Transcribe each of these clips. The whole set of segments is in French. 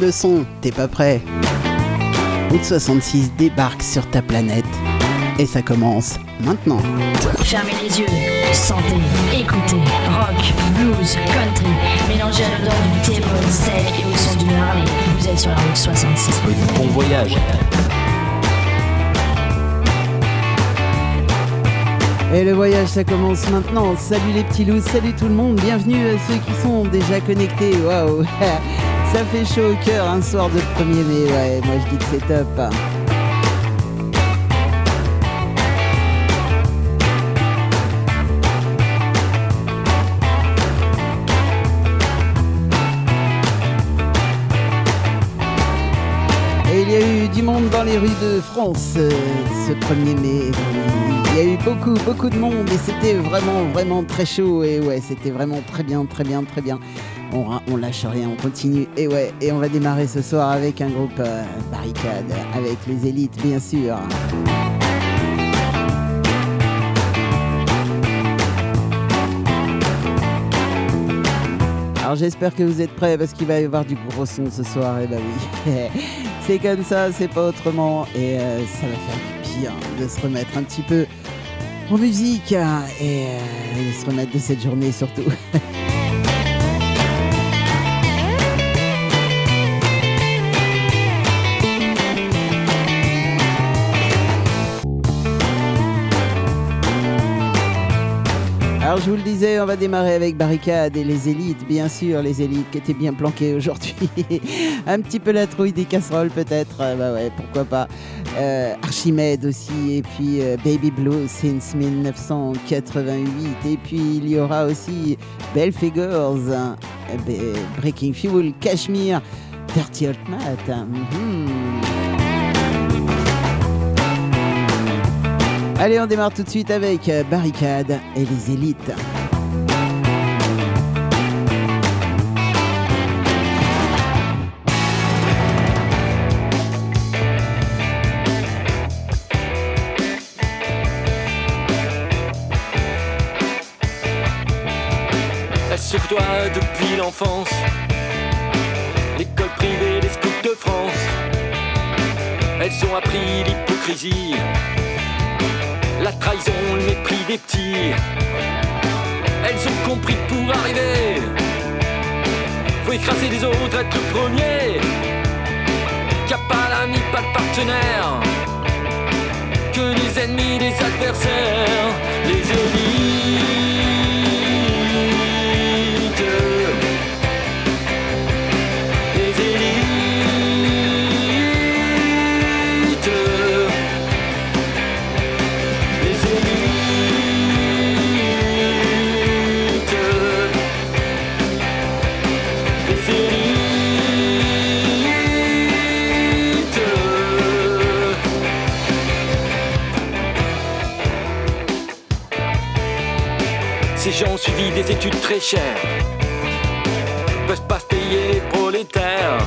Monte le son, t'es pas prêt Route 66 débarque sur ta planète. Et ça commence maintenant. Fermez les yeux, sentez, écoutez, rock, blues, country, mélangez à l'odeur du thé, steak et au son d'une Harley. Vous êtes sur la route 66. Bon voyage. Et le voyage, ça commence maintenant. Salut les petits loups, salut tout le monde. Bienvenue à ceux qui sont déjà connectés. Waouh, ça fait chaud au cœur un soir de 1er mai. Ouais, moi je dis que c'est top. Et il y a eu du monde dans les rues de France euh, ce 1er mai. Il y a eu beaucoup, beaucoup de monde et c'était vraiment, vraiment très chaud. Et ouais, c'était vraiment très bien, très bien, très bien. On, lâche rien, on continue. Et ouais, et on va démarrer ce soir avec un groupe euh, barricade, avec les élites, bien sûr. Alors j'espère que vous êtes prêts parce qu'il va y avoir du gros son ce soir. Et bah oui, c'est comme ça, c'est pas autrement. Et euh, ça va faire du bien de se remettre un petit peu en musique hein, et euh, de se remettre de cette journée surtout. Alors je vous le disais, on va démarrer avec Barricade et les élites, bien sûr, les élites qui étaient bien planquées aujourd'hui. Un petit peu la trouille des casseroles peut-être, euh, bah ouais, pourquoi pas. Euh, Archimède aussi, et puis euh, Baby Blue since 1988. Et puis il y aura aussi Belfigures, hein, euh, Be- Breaking Fuel, Cashmere, Dirty Hot Mat. mhm. Allez, on démarre tout de suite avec euh, Barricade et les élites. Côtoie depuis l'enfance. L'école privée des scouts de France. Elles ont appris l'hypocrisie, la trahison, le mépris des petits. Elles ont compris pour arriver, faut écraser les autres, être le premier. Qu'il n'y a pas l'ami, pas le partenaire, que les ennemis, les adversaires, les élites. Très chères, peuvent pas se payer les prolétaires.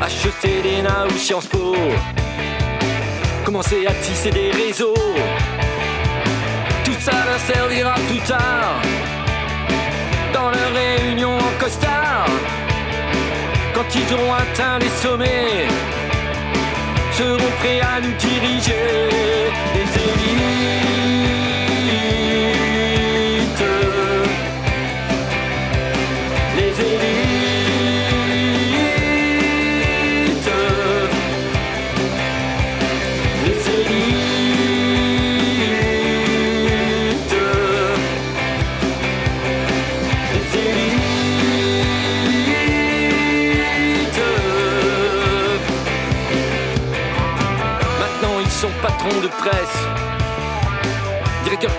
HEC, l'ENA ou Sciences Po, commencer à tisser des réseaux. Tout ça leur servira plus tard, dans leur réunion en costard. Quand ils auront atteint les sommets, seront prêts à nous diriger. Les élites.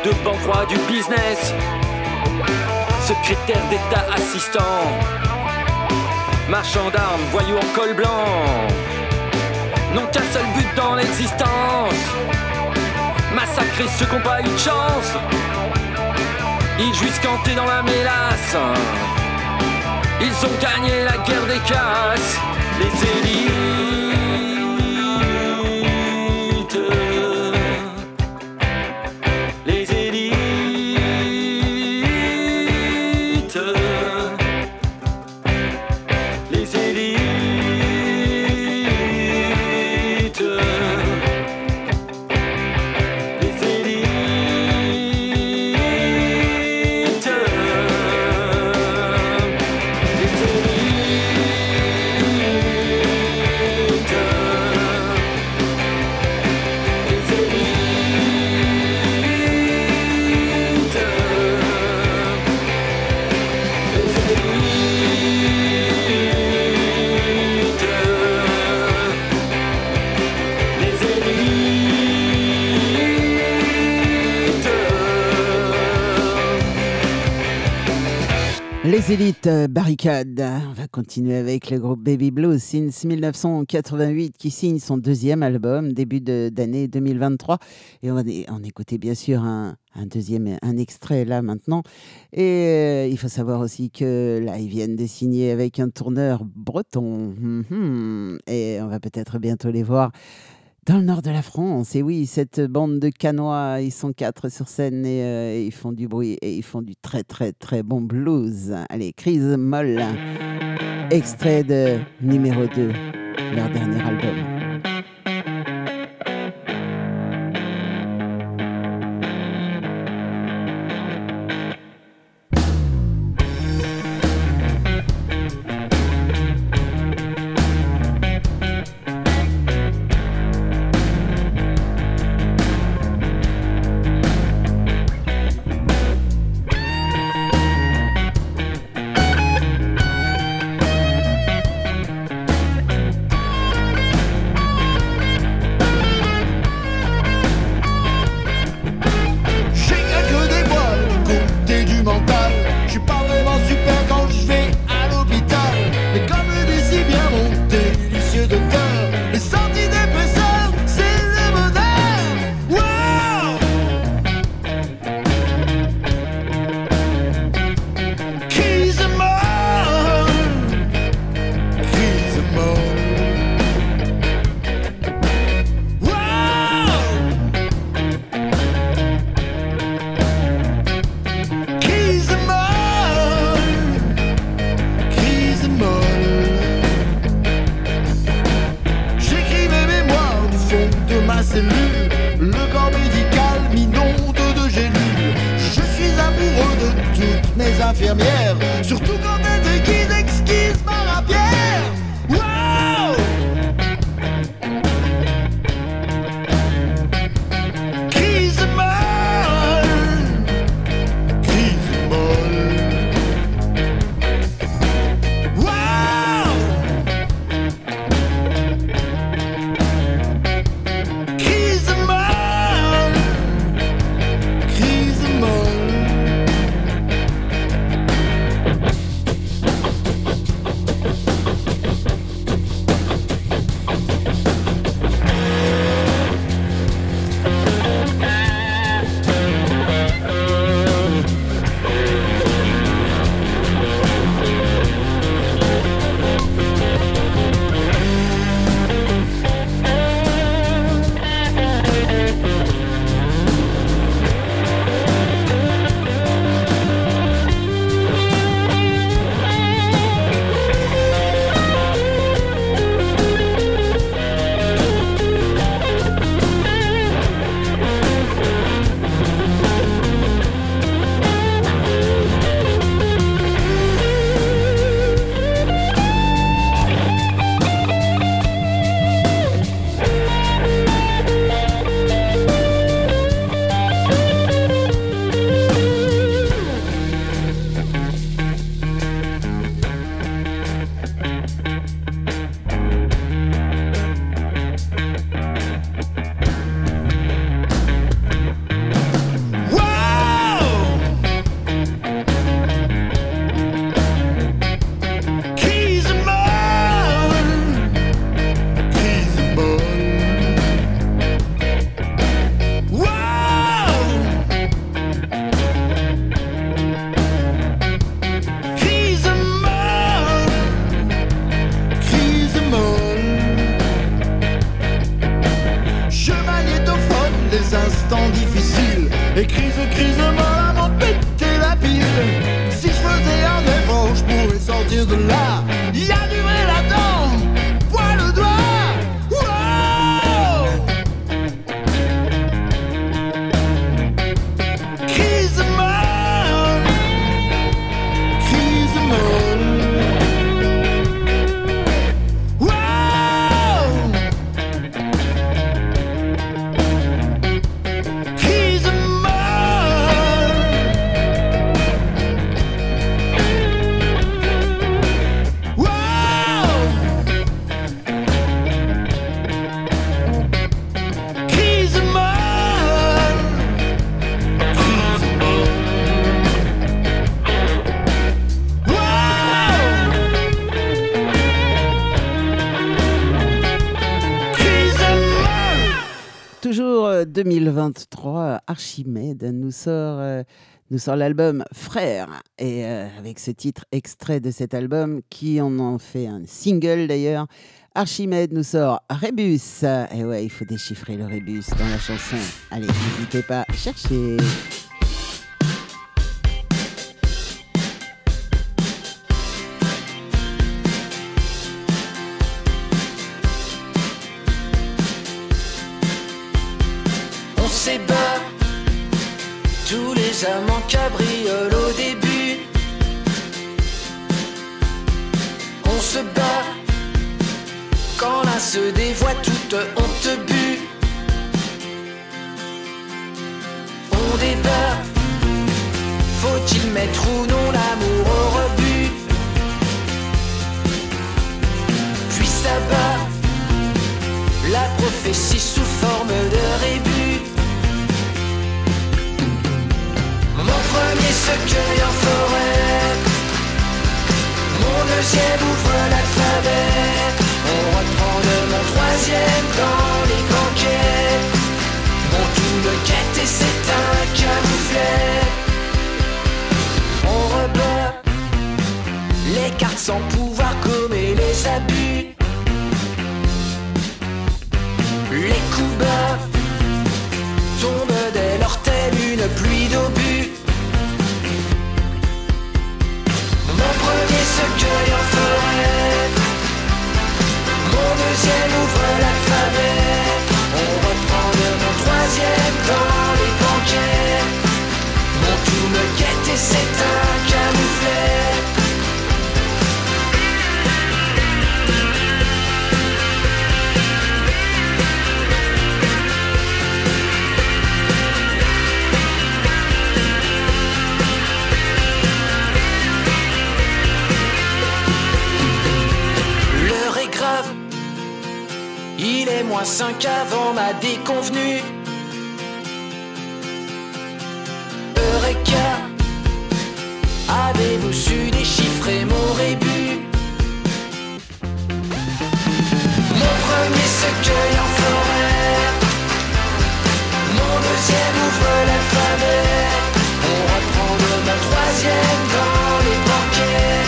De banque, du business, secrétaire d'État assistant, marchand d'armes, voyou en col blanc, n'ont qu'un seul but dans l'existence, massacrer ceux qui n'ont pas eu de chance. Ils jouissent cantés dans la mélasse. Ils ont gagné la guerre des casses. Les élites. Les euh, barricades. On va continuer avec le groupe Baby Blues since 1988 qui signe son deuxième album début d'année 2023 et on va en écouter bien sûr un, deuxième un extrait là maintenant et euh, il faut savoir aussi que là ils viennent de signer avec un tourneur breton mhm. et on va peut-être bientôt les voir dans le nord de la France. Et oui, cette bande de canois, ils sont quatre sur scène euh, et, ils font du bruit et ils font du très très très bon blues. Allez, crise molle, extrait de numéro 2, leur dernier album. infirmière. Nous sort l'album Frère. Et euh, avec ce titre extrait de cet album, qui en en fait un single d'ailleurs, Archimède nous sort Rébus. Et ouais, il faut déchiffrer le Rébus dans la chanson. Allez, n'hésitez pas, cherchez. On amants cabriolent au début. On se bat, quand l'un se dévoie toute honte but. On débat, faut-il mettre ou non l'amour au rebut? Puis ça bat, la prophétie sous forme de rébut. Premier cercueil en forêt, mon deuxième ouvre l'alphabet. On reprend de mon troisième dans les banquets. Mon tout me quête et c'est un camouflet. On rebat les cartes sans pouvoir commer les abus. Les coups bas tombent Premier cercueil en forêt, mon deuxième ouvre l'alphabet. On reprend de mon troisième dans les banquets. Mon tout me guette et c'est un camouflet. Il moins 5 avant ma déconvenue. Eureka. Avez-vous su déchiffrer mon rébut? Mon premier cercueil en forêt. Mon deuxième ouvre l'alphabet. On reprend de mon troisième dans les banquets.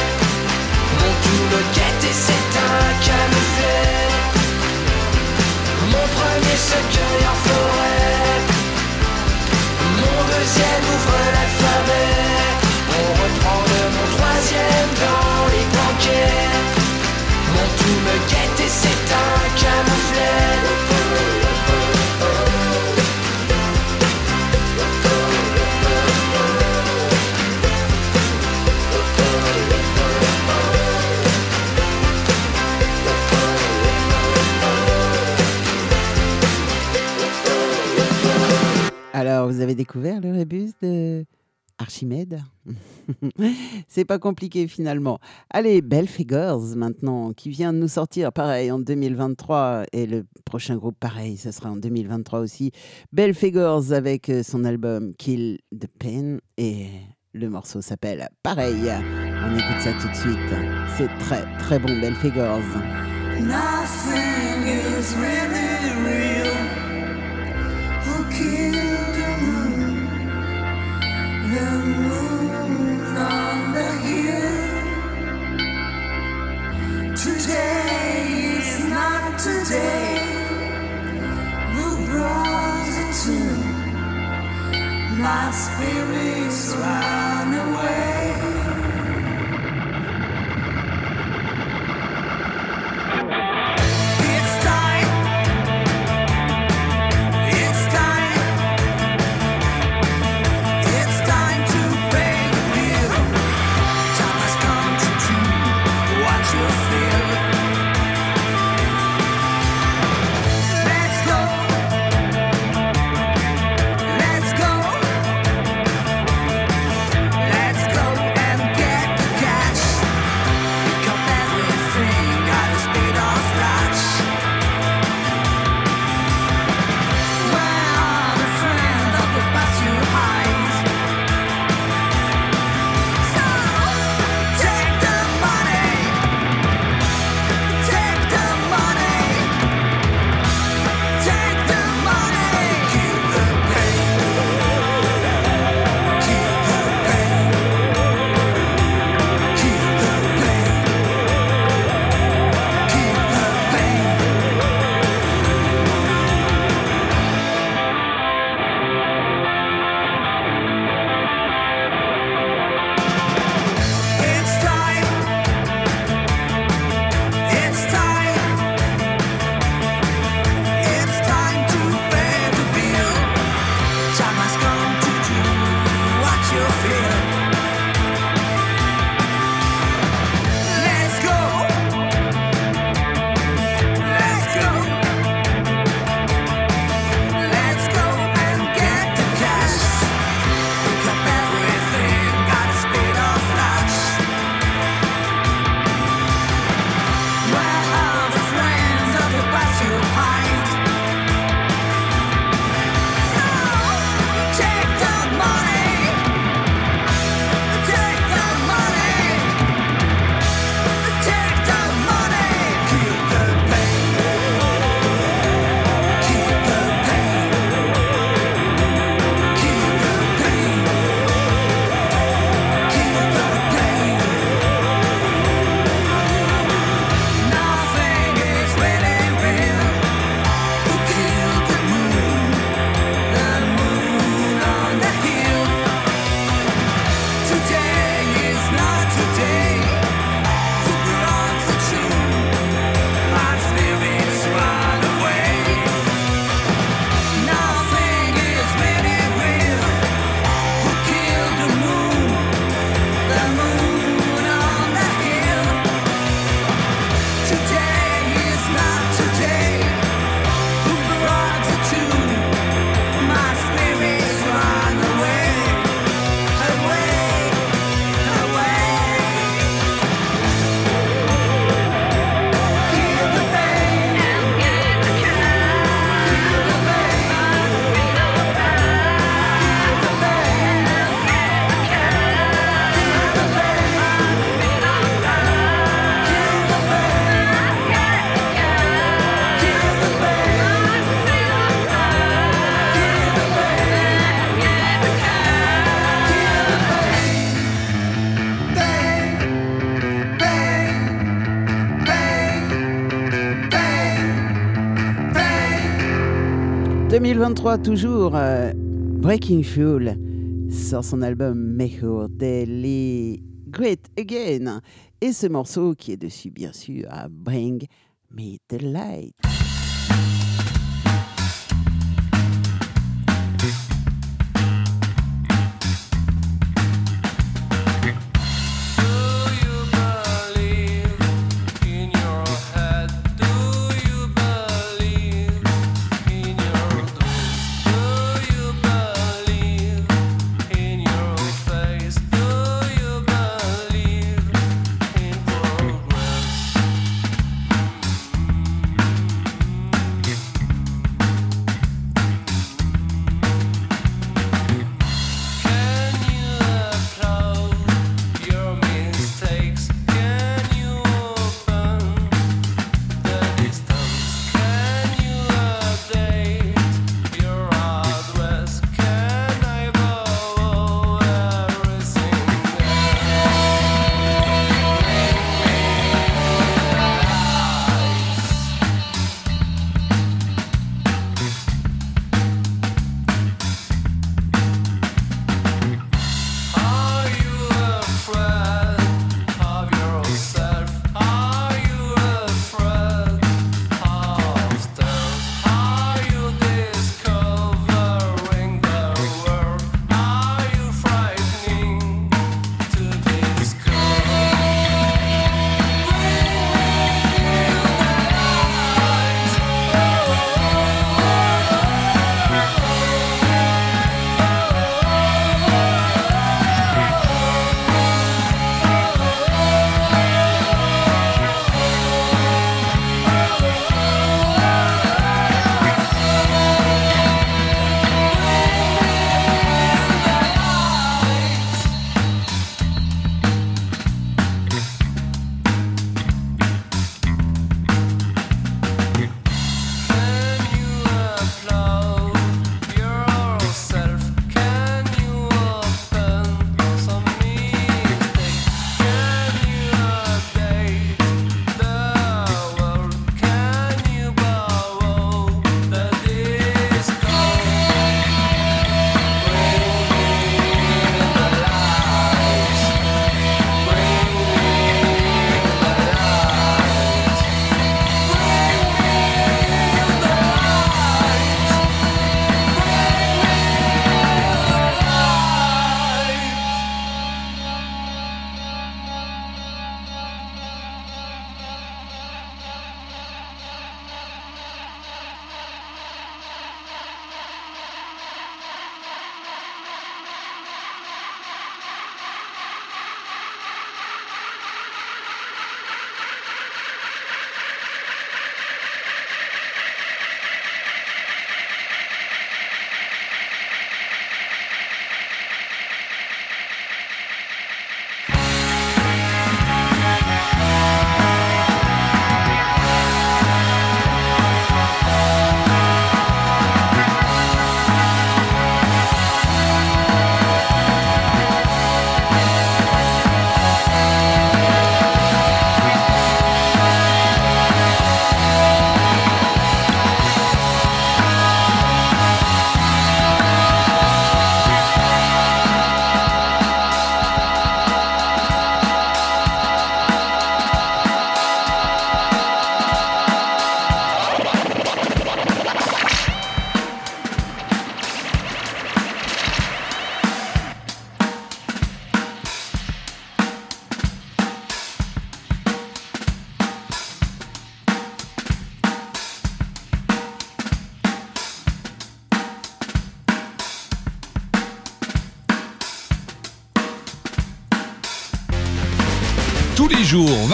Mon tout me guette et c'est un camouflet. Premier cercueil en forêt. Mon deuxième ouvre l'alphabet. On reprend de mon troisième dans les banquets. Mon tout me guette et c'est un camouflet. Vous avez découvert le rébus de Archimède C'est pas compliqué finalement. Allez, Belfigures maintenant, qui vient de nous sortir pareil en 2023 et le prochain groupe pareil, ce sera en 2023 aussi. Belfigures avec euh, son album Kill the Pain et le morceau s'appelle Pareil. On écoute ça tout de suite. C'est très très bon Belfigures. Nothing is really real. Who My spirits run away. 2023 toujours, euh, Breaking Fuel sort son album Mejor Daily Great Again. Et ce morceau qui est dessus, bien sûr, à Bring Me the Light.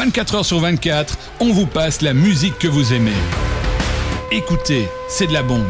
24 heures sur 24, on vous passe la musique que vous aimez. Écoutez, c'est de la bombe.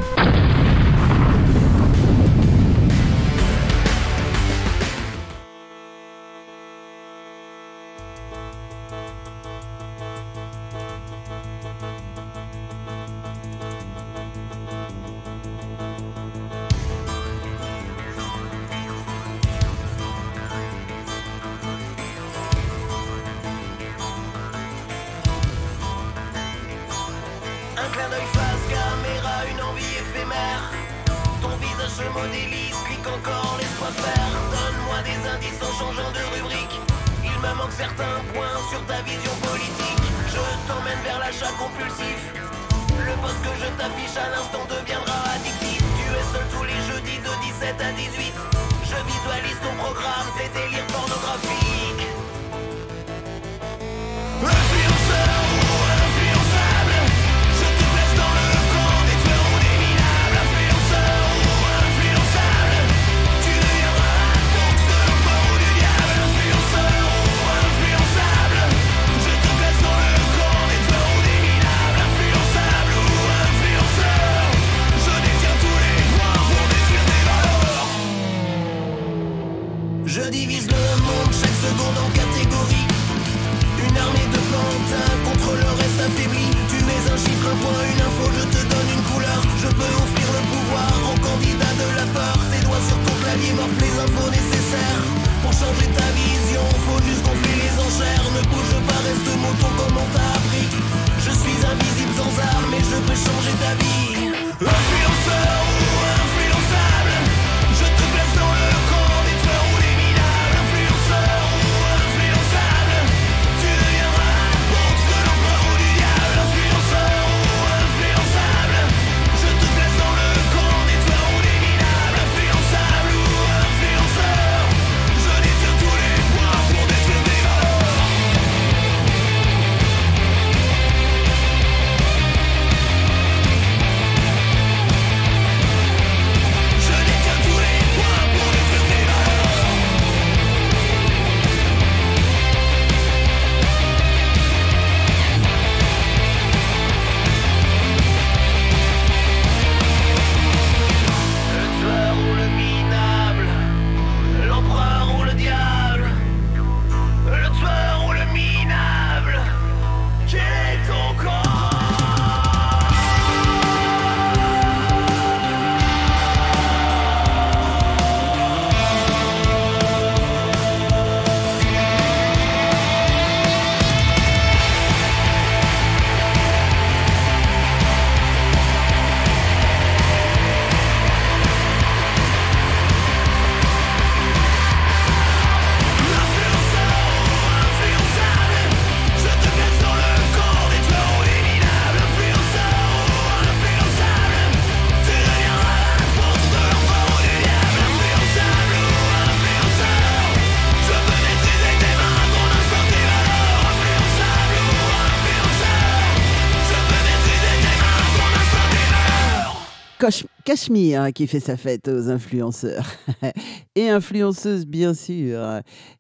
Cachemire hein, qui fait sa fête aux influenceurs et influenceuses bien sûr.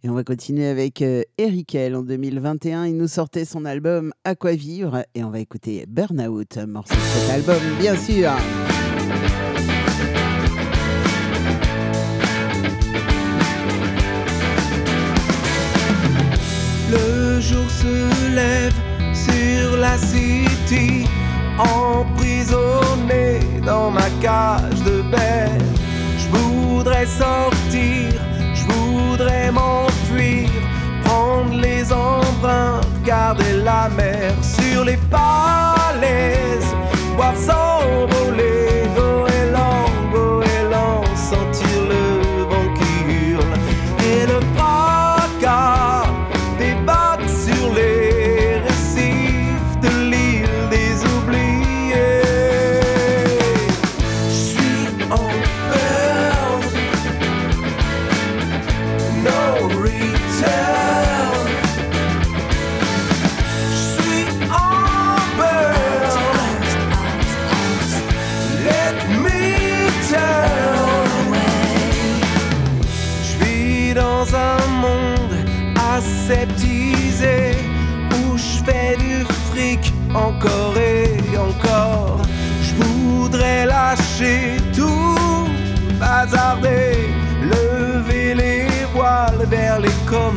Et on va continuer avec euh, Erikel en 2021. Il nous sortait son album À quoi vivre et on va écouter Burnout, morceau de cet album bien sûr. Le jour se lève sur la city emprisonné dans ma cage de bête. Je voudrais sortir, je voudrais m'enfuir, prendre les empreintes, garder la mer sur les falaises, voir s'envoler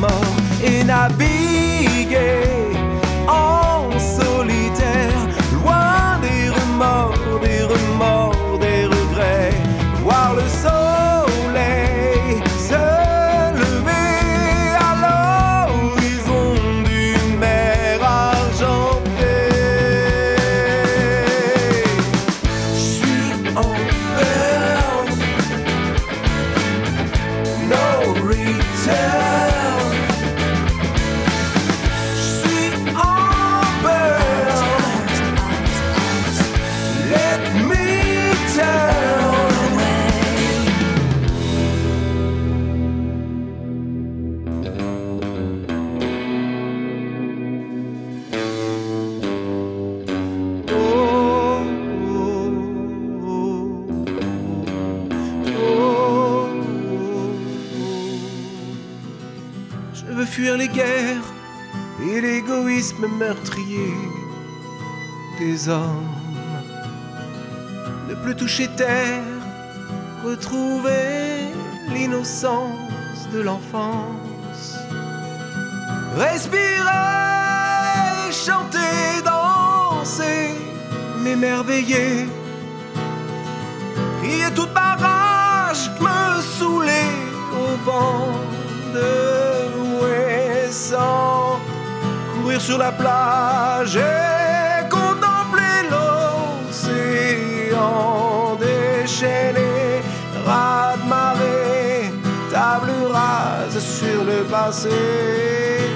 And I begin. Meurtrier des hommes. Ne plus toucher terre, retrouver l'innocence de l'enfance. Respirer, chanter, danser, m'émerveiller. Crier toute ma me saouler au vent de l'ouest sur la plage et contempler l'océan déchaîné, raz de marée, table rase sur le passé,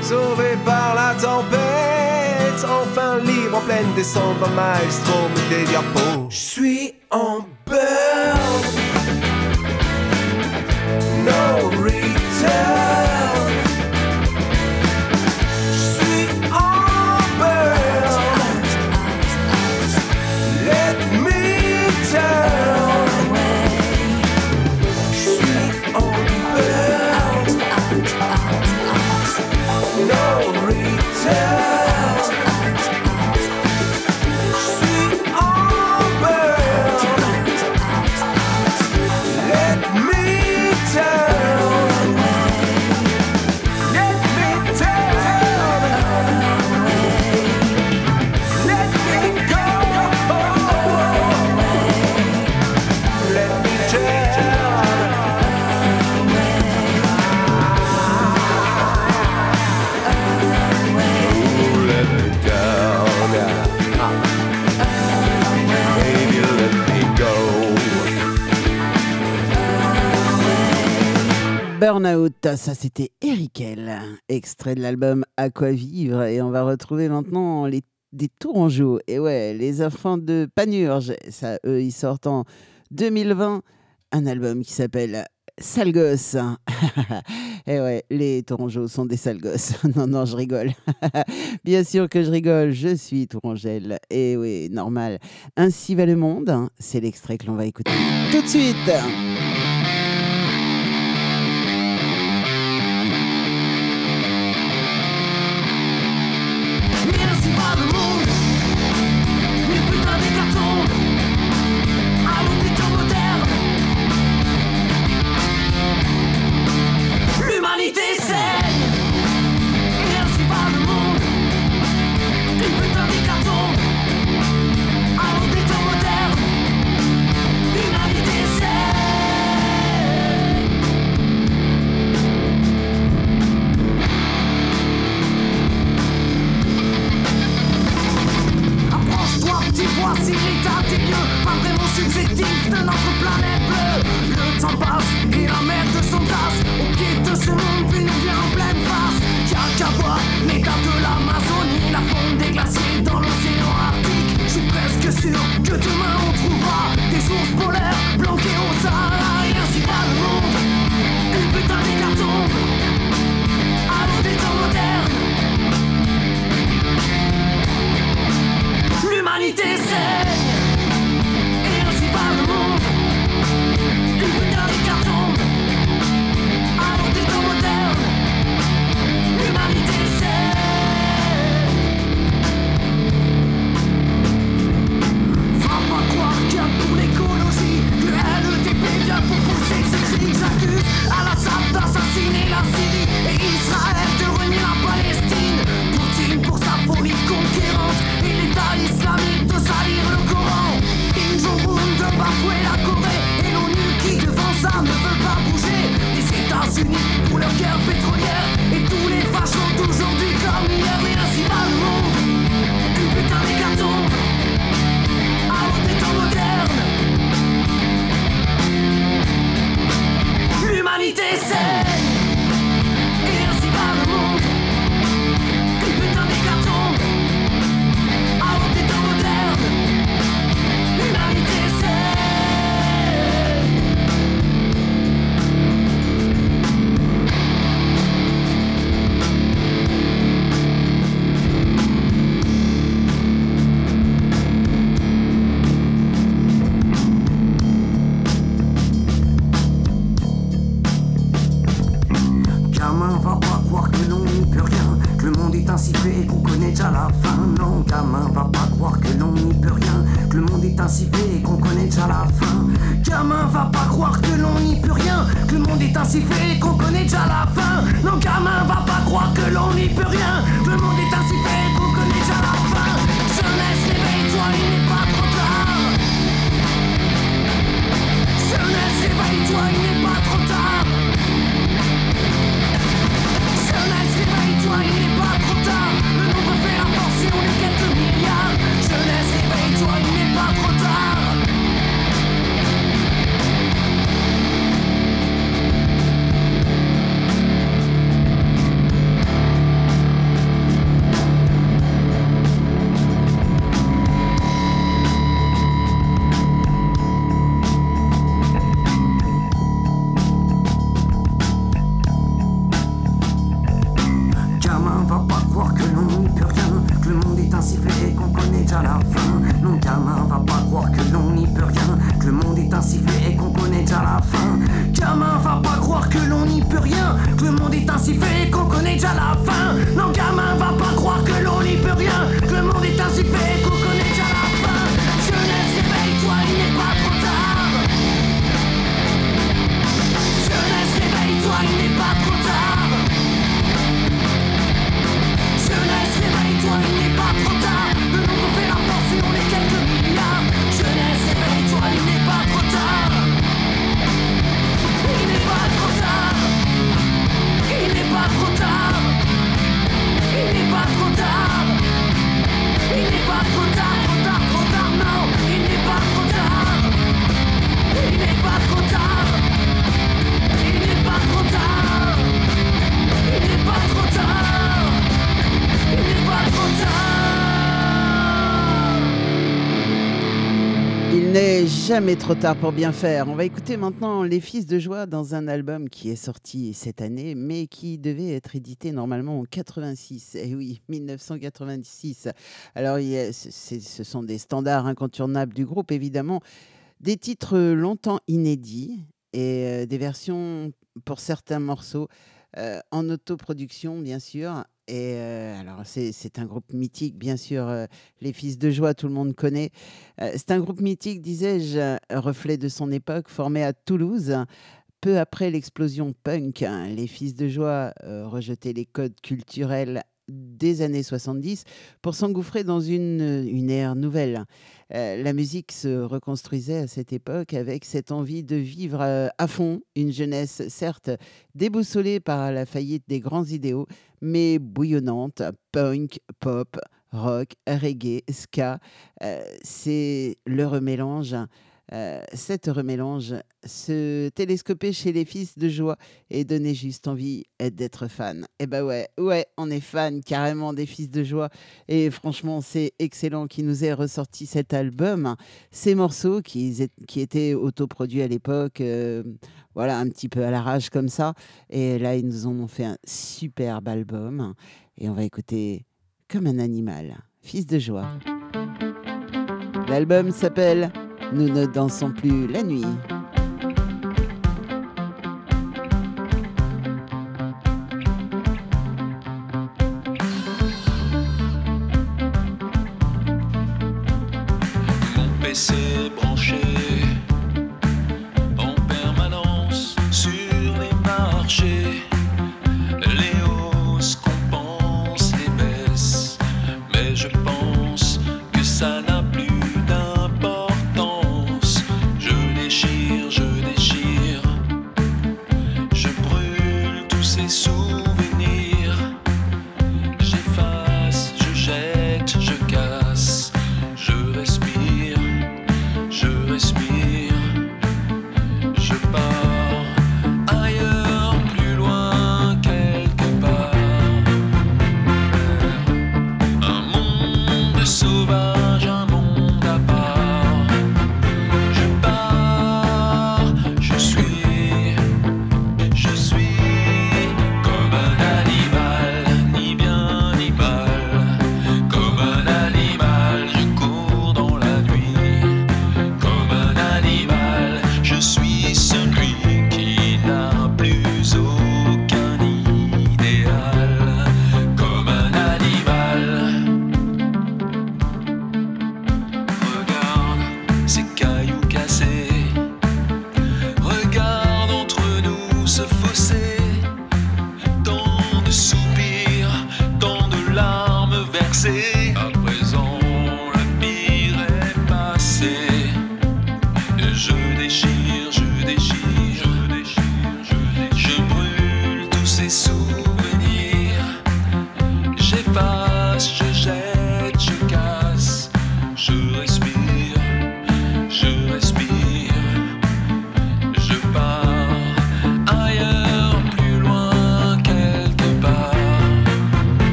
sauvé par la tempête, enfin libre en pleine descente maestro des diapos. Je suis en burn, Burnout, ça c'était Erikel, extrait de l'album À quoi vivre. Et on va retrouver maintenant les, des Tourangeaux. Et ouais, les enfants de Panurge, ça, eux, ils sortent en 2020 un album qui s'appelle Sale gosse. Et ouais, les Tourangeaux sont des sales gosses. non, non, je rigole. Bien sûr que je rigole, je suis Tourangelle. Et oui, normal. Ainsi va le monde, c'est l'extrait que l'on va écouter tout de suite. Jamais trop tard pour bien faire. On va écouter maintenant Les Fils de Joie dans un album qui est sorti cette année, mais qui devait être édité normalement en 86. Eh oui, 1986. Alors, ce sont des standards incontournables du groupe, évidemment. Des titres longtemps inédits et euh, des versions pour certains morceaux euh, en autoproduction, bien sûr. Et euh, alors, c'est un groupe mythique, bien sûr. euh, les Fils de Joie, tout le monde connaît. Euh, C'est un groupe mythique, disais-je, reflet de son époque, formé à Toulouse. Peu après l'explosion punk, hein, les Fils de Joie rejetaient les codes culturels des années 70 pour s'engouffrer dans une, une ère nouvelle. Euh, la musique se reconstruisait à cette époque avec cette envie de vivre euh, à fond une jeunesse, certes déboussolée par la faillite des grands idéaux, mais bouillonnante, punk, pop, rock, reggae, ska. Euh, c'est le remélange. Euh, cet remélange se télescoper chez les fils de joie et donner juste envie d'être fan. Et ben ouais, ouais, on est fan carrément des fils de joie et franchement c'est excellent qui nous ait ressorti cet album. Ces morceaux qui, étaient- qui étaient autoproduits à l'époque, euh, voilà un petit peu à l'arrache comme ça. Et là ils nous ont fait un superbe album et on va écouter comme un animal, fils de joie. L'album s'appelle Nous ne dansons plus la nuit.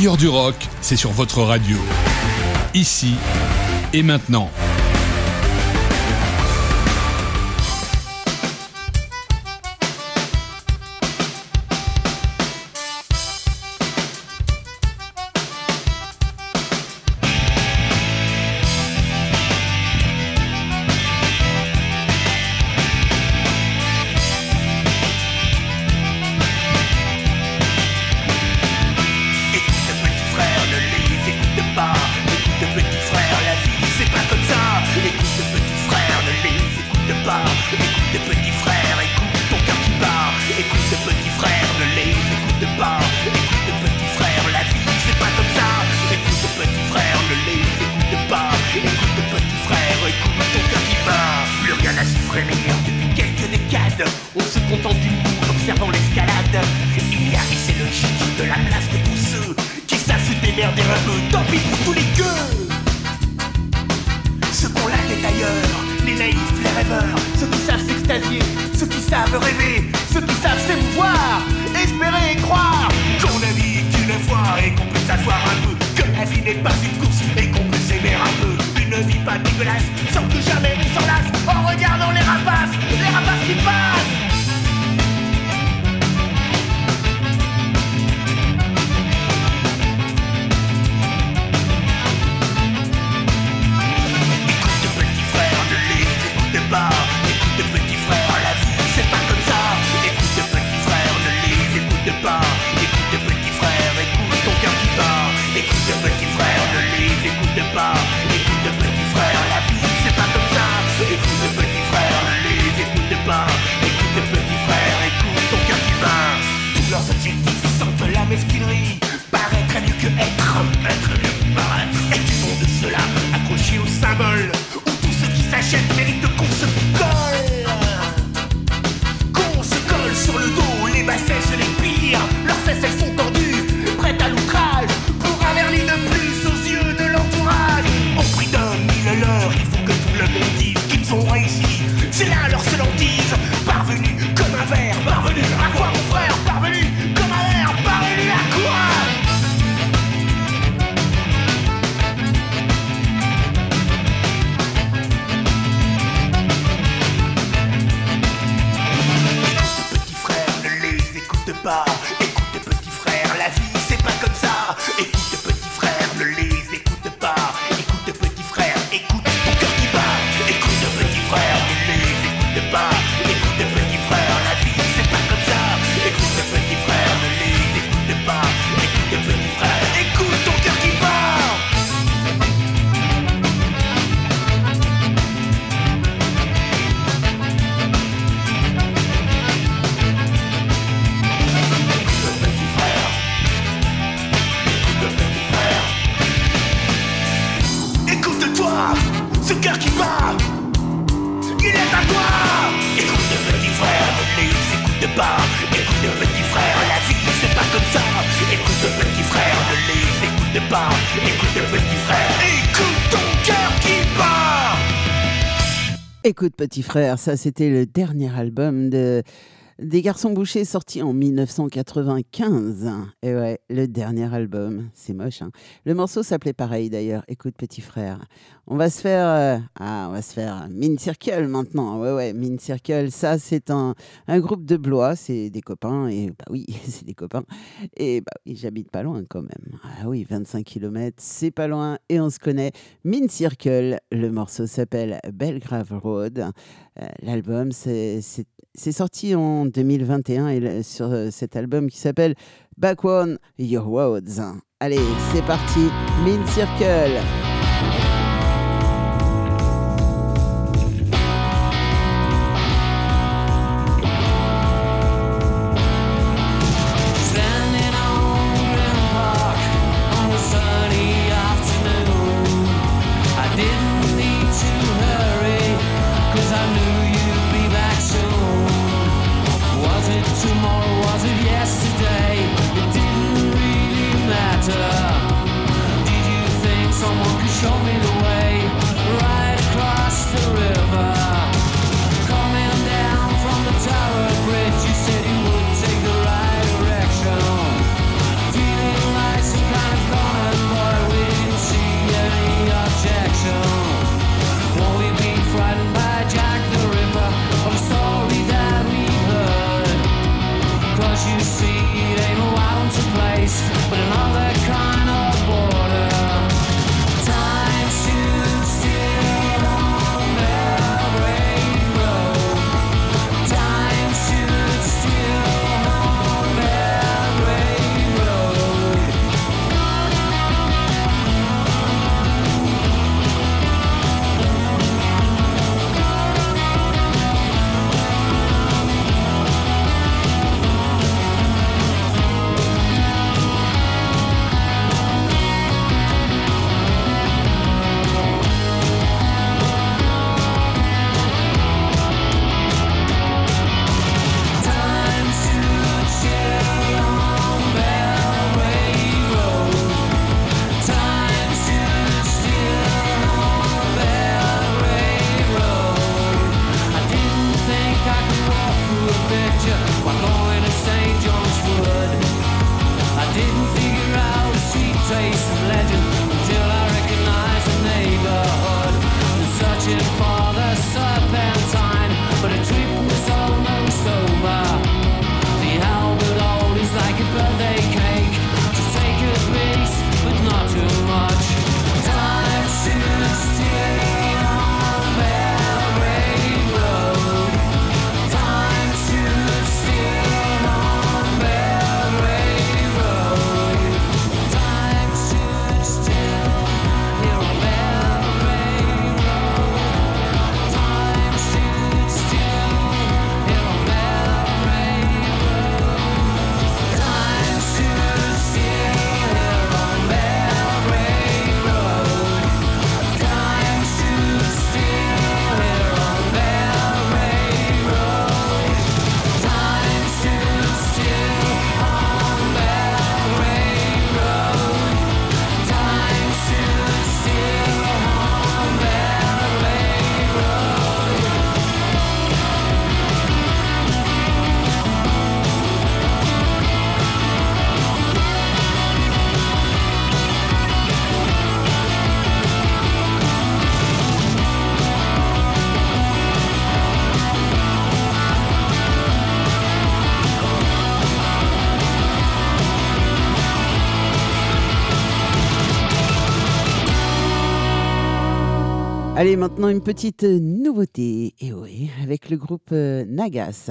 meilleur du rock, c'est sur votre radio. Ici et maintenant. Écoute, petit frère, ça c'était le dernier album de des garçons bouchés sorti en 1995. Et ouais, le dernier album, c'est moche. Hein. Le morceau s'appelait pareil d'ailleurs. Écoute petit frère, on va se faire euh, ah, on va se faire euh, Mean Circle maintenant. Ouais ouais, Mean Circle, ça c'est un, un, groupe de Blois, c'est des copains et bah oui, c'est des copains et bah j'habite pas loin quand même. Ah oui, 25 km, c'est pas loin et on se connaît. Mean Circle, le morceau s'appelle Belgrave Road. Euh, l'album c'est c'est sorti en 2021 et sur euh, cet album qui s'appelle Back One Your Worlds. Allez, c'est parti, Mean Circle. Allez, maintenant une petite nouveauté, et oui, avec le groupe euh, Nagas.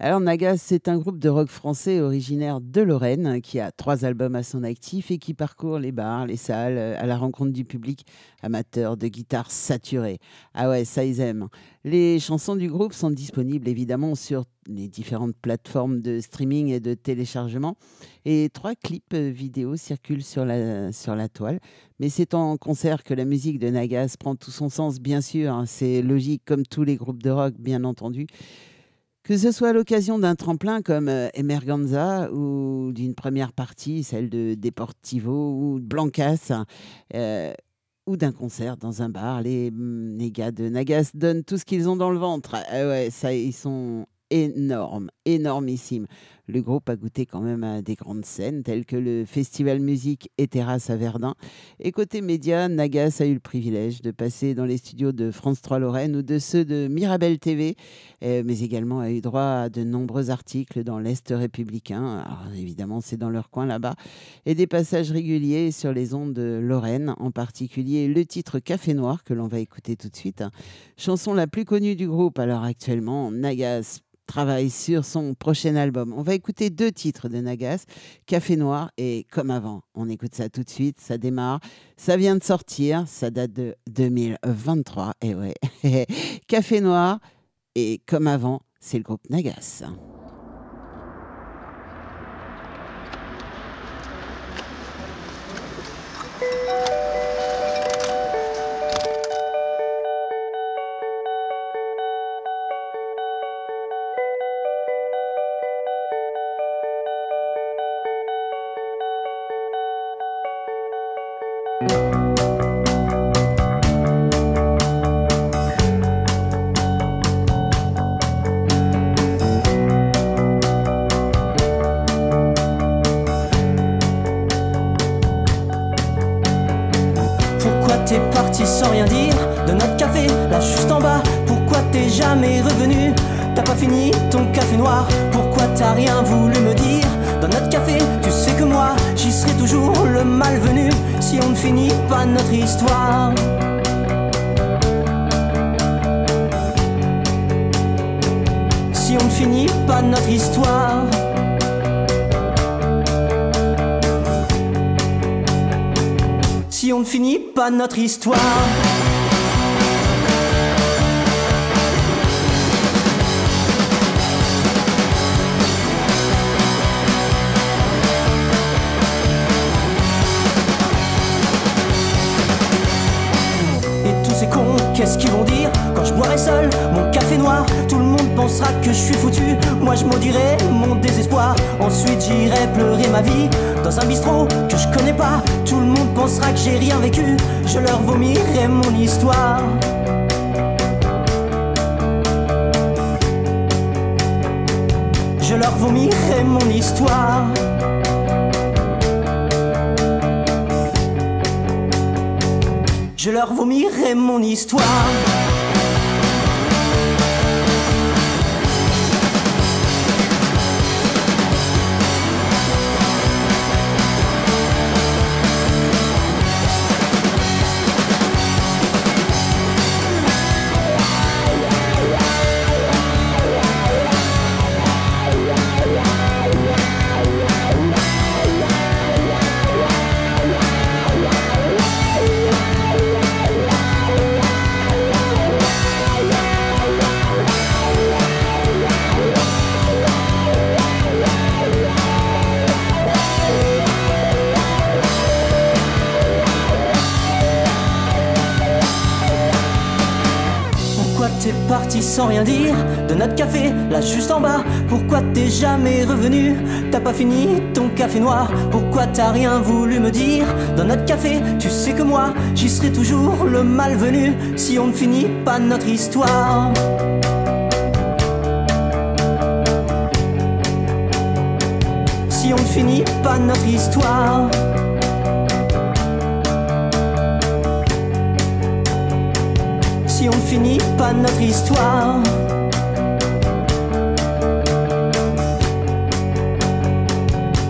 Alors Nagas, c'est un groupe de rock français originaire de Lorraine qui a trois albums à son actif et qui parcourt les bars, les salles euh, à la rencontre du public amateur de guitare saturée. Ah ouais, ça ils aiment. Les chansons du groupe sont disponibles évidemment sur les différentes plateformes de streaming et de téléchargement et trois clips euh, vidéo circulent sur la, sur la toile. Mais c'est en concert que la musique de Nagas prend tout son sens, bien sûr. hein. C'est logique comme tous les groupes de rock, bien entendu. Que ce soit à l'occasion d'un tremplin comme euh, Emerganza ou d'une première partie, celle de Deportivo ou de Blancas, euh, ou d'un concert dans un bar, les, les gars de Nagas donnent tout ce qu'ils ont dans le ventre. Ah ouais, ça, ils sont énormes, énormissimes. Le groupe a goûté quand même à des grandes scènes telles que le Festival Musique et Terrasse à Verdun. Et côté média, Nagas a eu le privilège de passer dans les studios de France 3 Lorraine ou de ceux de Mirabel TV, euh, mais également a eu droit à de nombreux articles dans l'Est républicain. Évidemment, c'est dans leur coin là-bas. Et des passages réguliers sur les ondes de Lorraine, en particulier le titre Café Noir que l'on va écouter tout de suite. Chanson la plus connue du groupe alors actuellement, Nagas travaille sur son prochain album. Écouter deux titres de Nagas, Café Noir et Comme avant. On écoute ça tout de suite, ça démarre. Ça vient de sortir, ça date de 2023. Et ouais, Café Noir et Comme avant, c'est le groupe Nagas. Notre histoire. Et tous ces cons, qu'est-ce qu'ils vont dire quand je boirai seul mon café noir Tout le monde pensera que je suis foutu. Moi je maudirai mon désespoir. Ensuite j'irai pleurer dans un bistrot que je connais pas. Tout le monde pensera que j'ai rien vécu. Je leur vomirai mon histoire. Je leur vomirai mon histoire. Je leur vomirai mon histoire. Sans rien dire de notre café là juste en bas Pourquoi t'es jamais revenu? T'as pas fini ton café noir Pourquoi t'as rien voulu me dire dans notre café? Tu sais que moi j'y serai toujours le malvenu si on ne finit pas notre histoire. Si on ne finit pas notre histoire. si on finit pas notre histoire.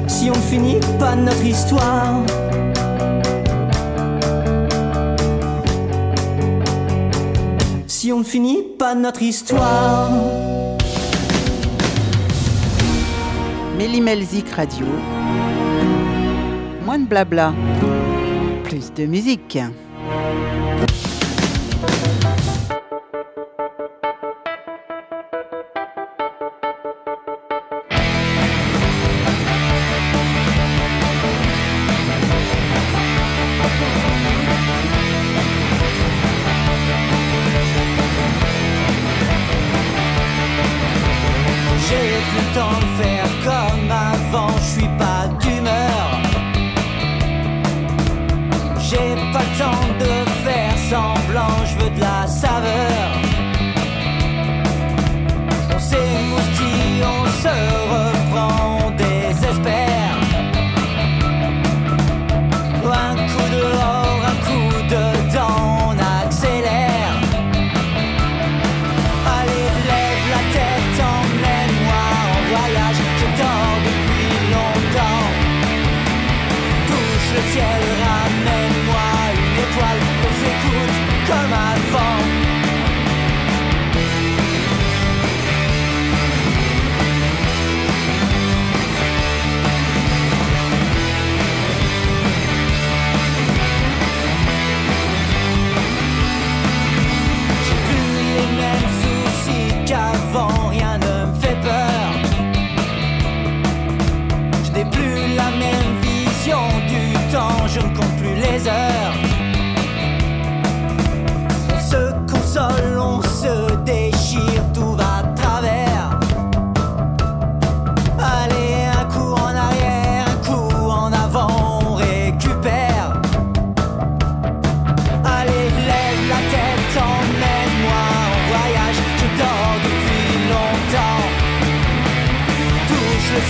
Si on finit pas notre histoire. Si on finit pas notre histoire. Mélimelzik Radio. Moins de blabla. Plus de musique.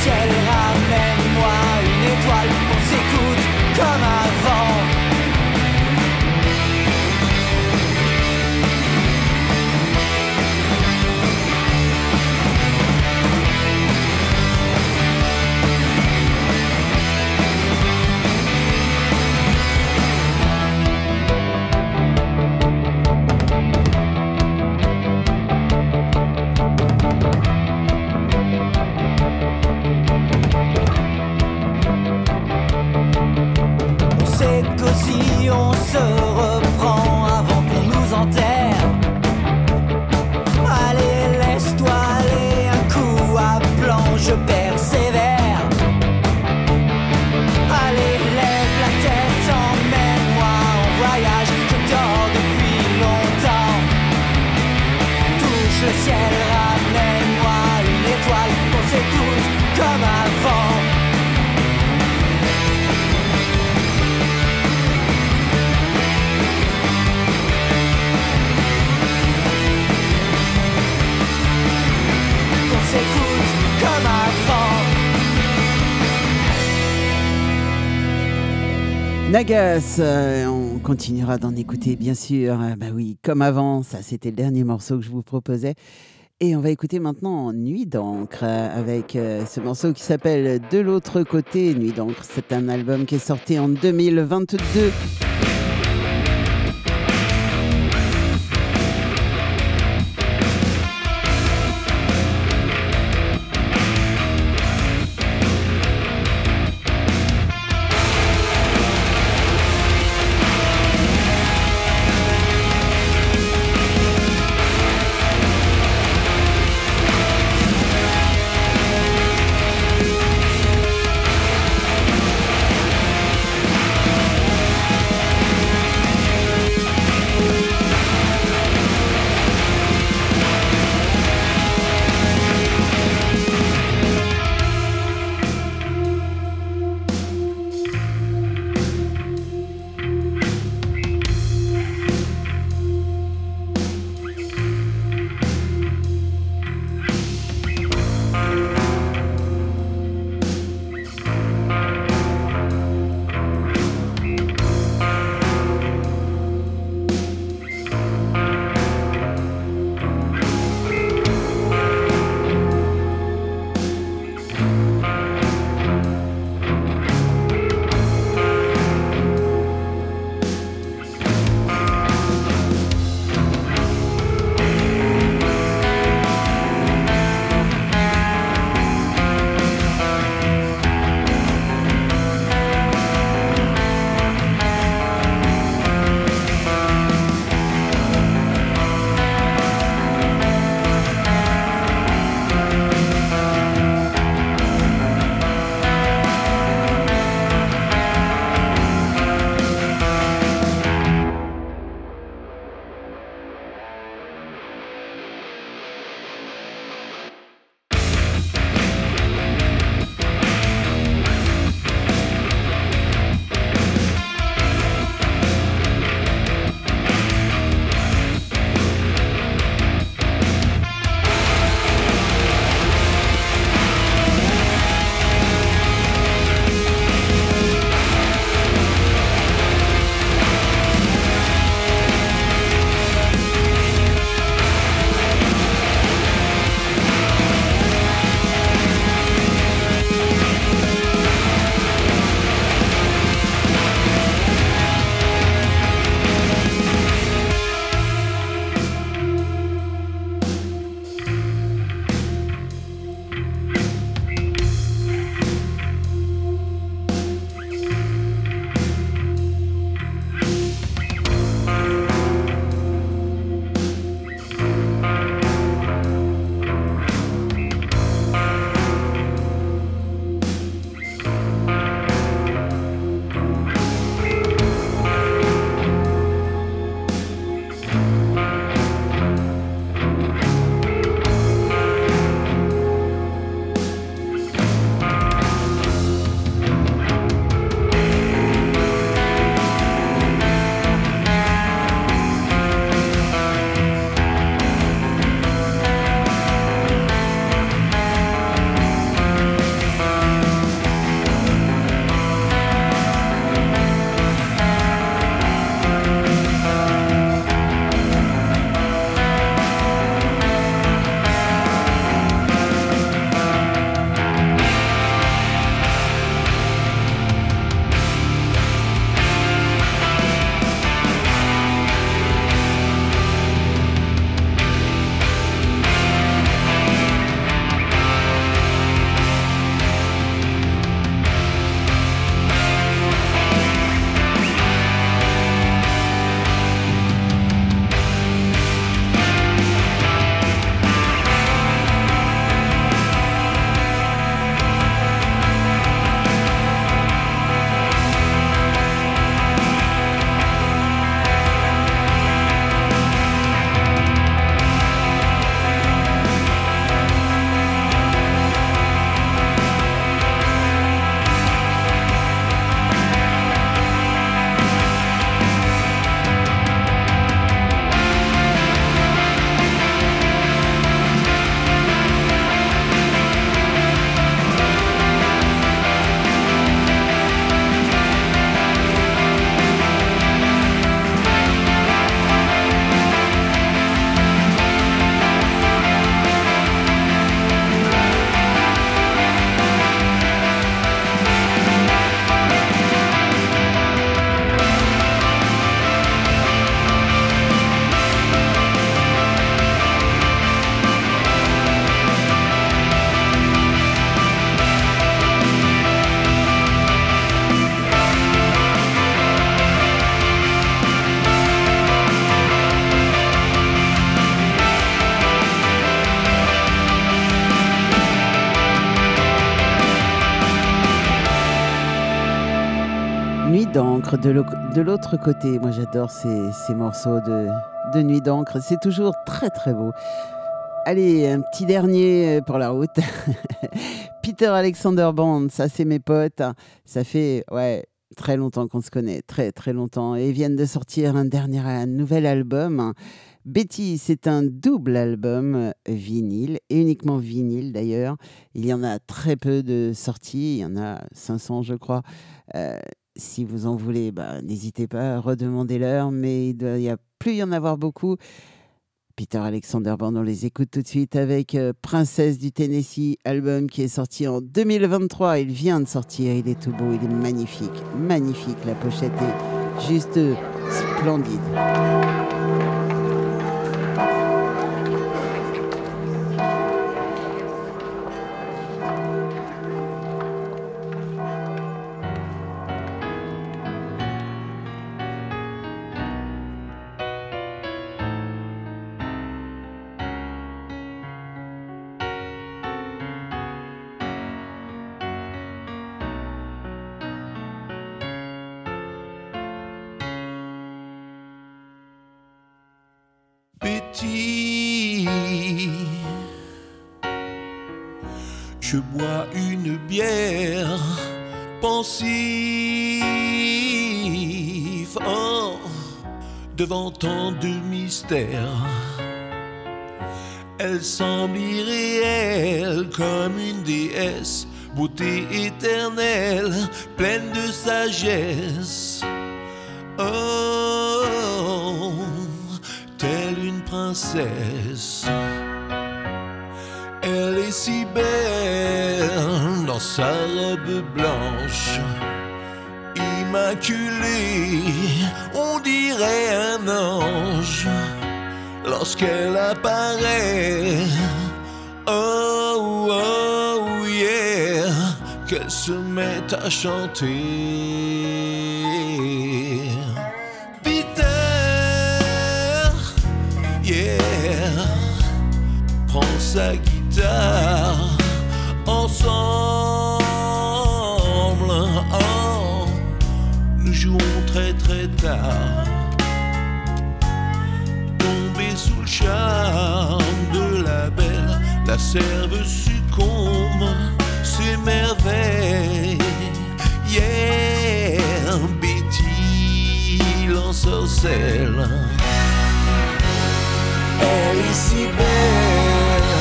say Euh, on continuera d'en écouter, bien sûr. Euh, bah oui, comme avant, ça c'était le dernier morceau que je vous proposais. Et on va écouter maintenant Nuit d'encre euh, avec ce morceau qui s'appelle De l'autre côté. Nuit d'encre, c'est un album qui est sorti en 2022. L'autre côté. Moi, j'adore ces, morceaux de, de Nuit d'encre. C'est toujours très, très beau. Allez, un petit dernier euh, pour la route. Peter Alexander Band, ça, c'est mes potes. Ça fait, ouais, très longtemps qu'on se connaît. Très, très longtemps. Et ils viennent de sortir un dernier, un nouvel album. Betty, c'est un double album vinyle, et uniquement vinyle d'ailleurs. Il y en a très peu de sorties, il y en a 500 je crois. Euh, si vous en voulez, bah, n'hésitez pas à redemander leur, mais il doit y a plus y en avoir beaucoup. Peter Alexander Band, on les écoute tout de suite avec euh, Princesse du Tennessee, album qui est sorti en 2023. Il vient de sortir, il est tout beau, il est magnifique, magnifique. La pochette est juste euh, splendide. Elle semble irréelle comme une déesse, beauté éternelle, pleine de sagesse. Oh, telle une princesse. Elle est si belle dans sa robe blanche, immaculée, on dirait un ange lorsqu'elle apparaît. Oh, oh, yeah, qu'elle se met à chanter. Peter, yeah, prends sa guitare ensemble. Oh, nous jouons très très tard. De la belle, la serve succombe, s'émerveille. Yeah, Betty l'ensorcelle. Elle est si belle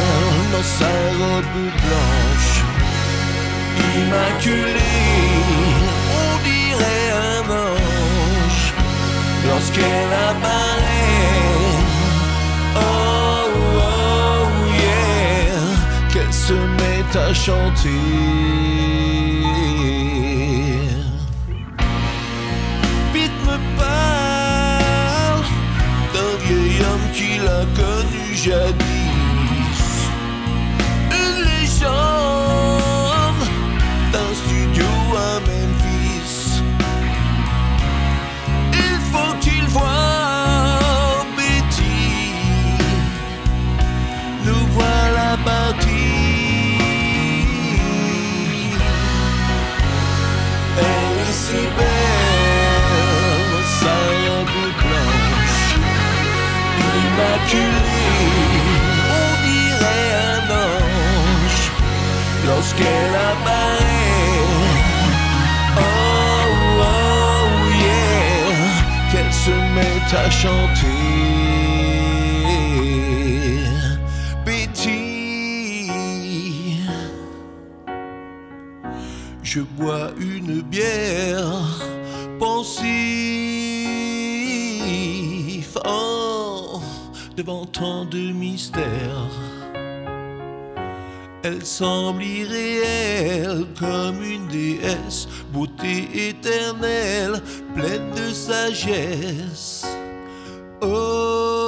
dans sa robe blanche, immaculée, on dirait un ange lorsqu'elle apparaît. Se met à chanter. Pete me parle d'un vieil homme qu'il a connu jadis. Une légende lorsqu'elle apparaît. Oh, oh, yeah, qu'elle se met à chanter. Betty, je bois une bière pensif oh, devant tant de mystères. Elle semble irréelle comme une déesse, beauté éternelle, pleine de sagesse. Oh,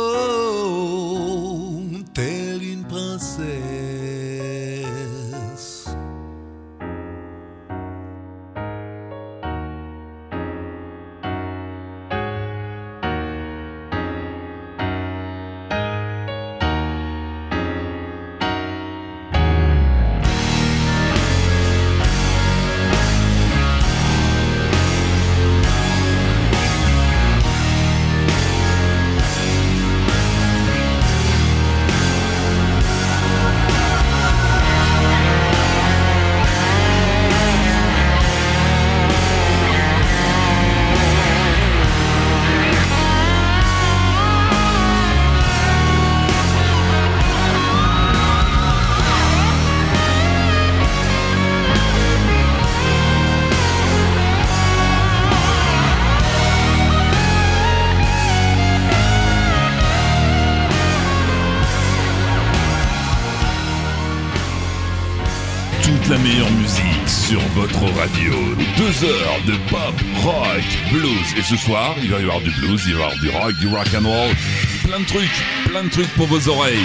ce soir, il va y avoir du blues, il va y avoir du rock, du rock and roll, plein de trucs, plein de trucs pour vos oreilles.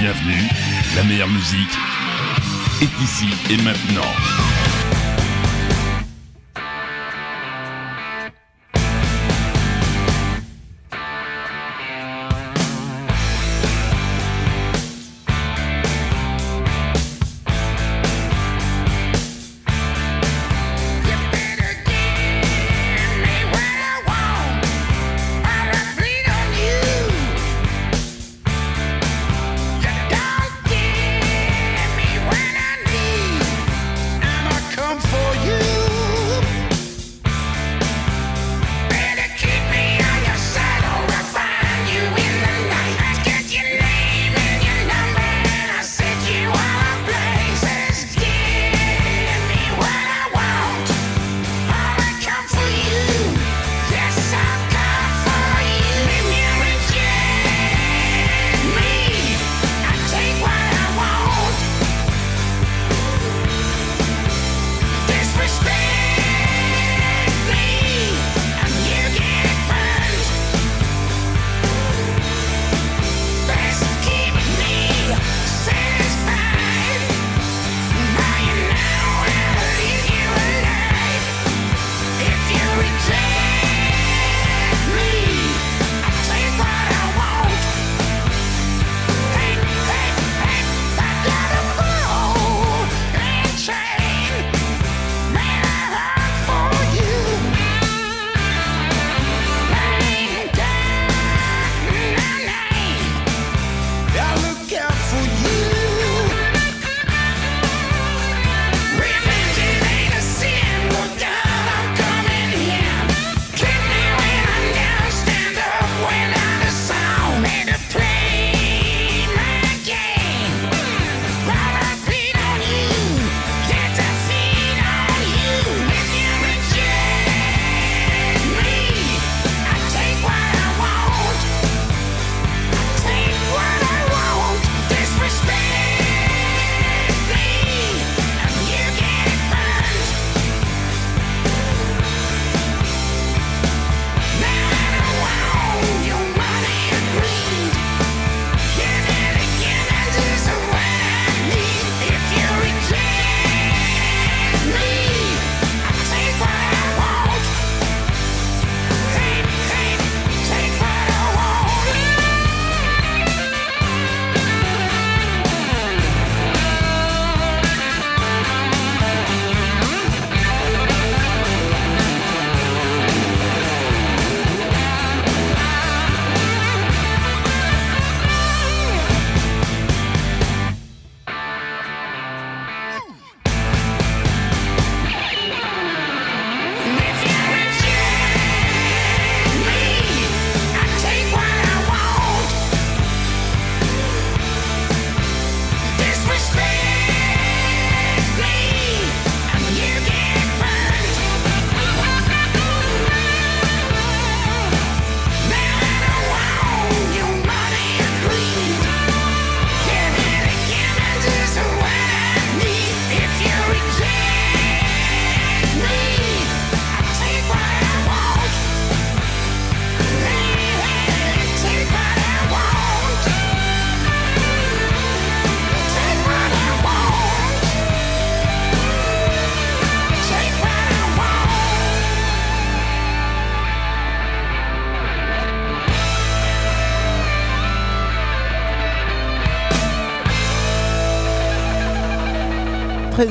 Bienvenue, la meilleure musique est ici et maintenant.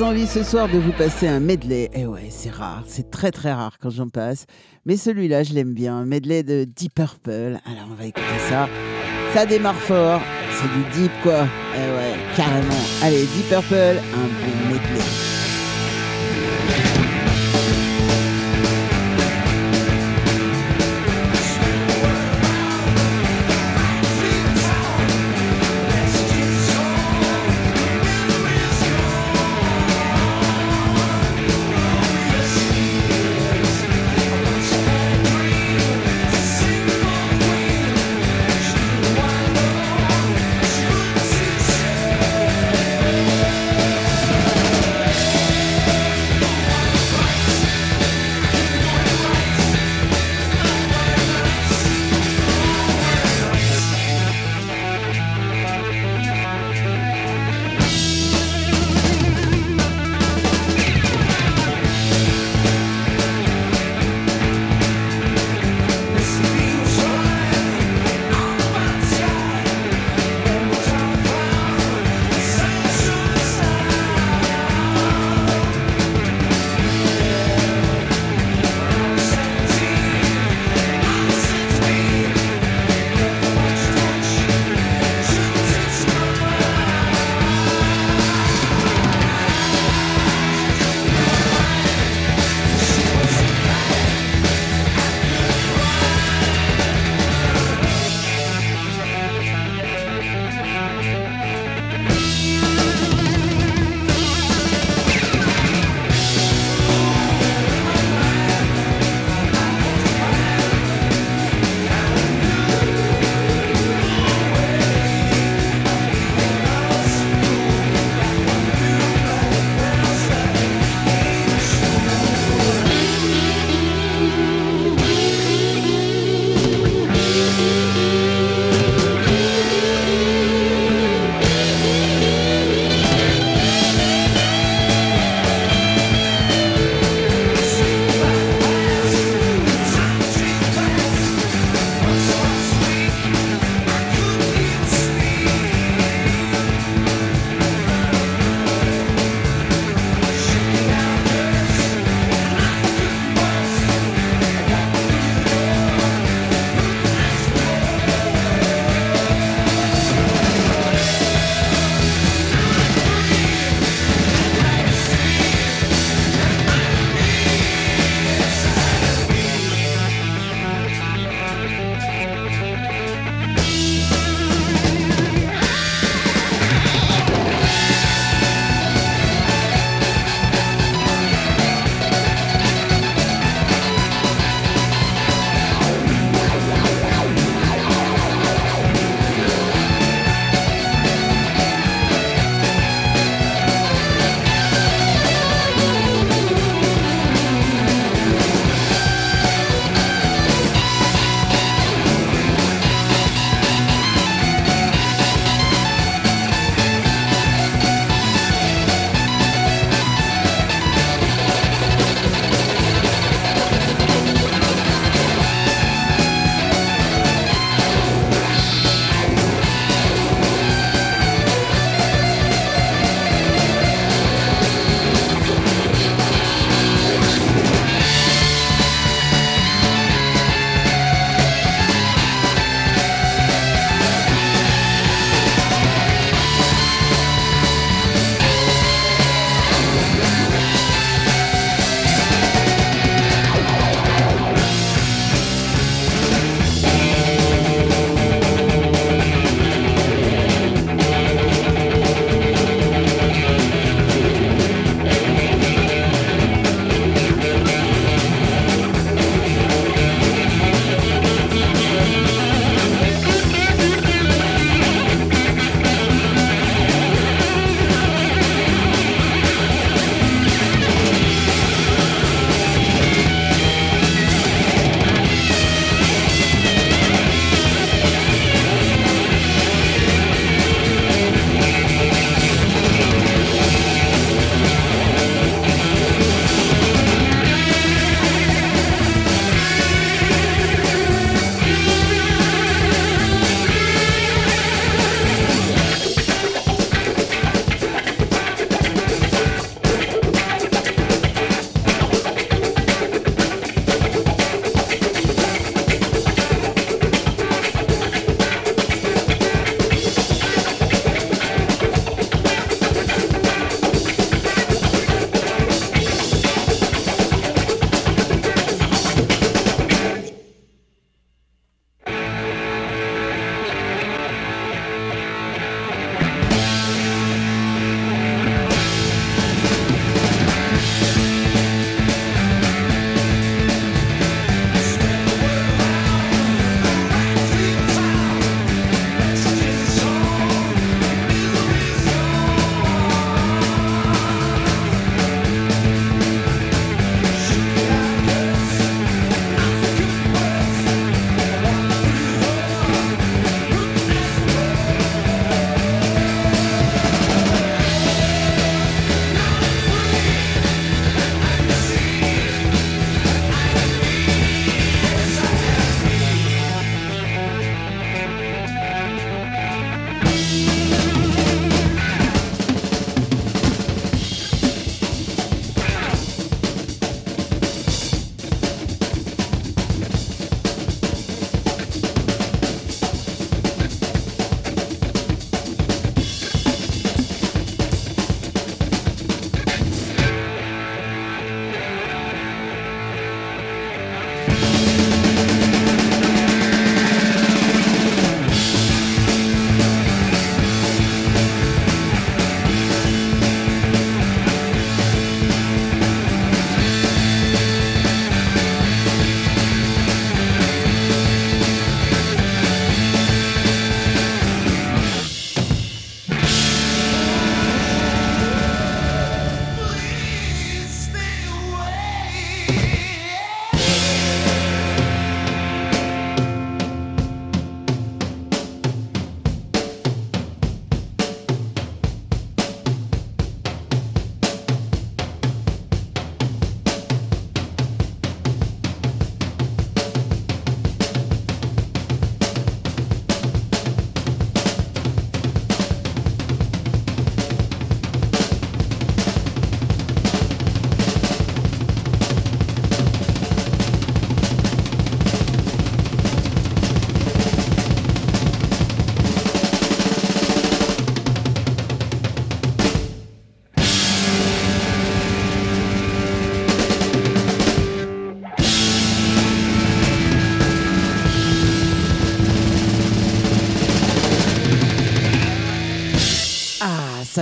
envie ce soir de vous passer un medley. Eh ouais, c'est rare, c'est très très rare quand j'en passe. Mais celui-là, je l'aime bien. Un medley de Deep Purple. Alors on va écouter ça. Ça démarre fort. C'est du deep quoi. Eh ouais, carrément. Allez, Deep Purple, un bon medley.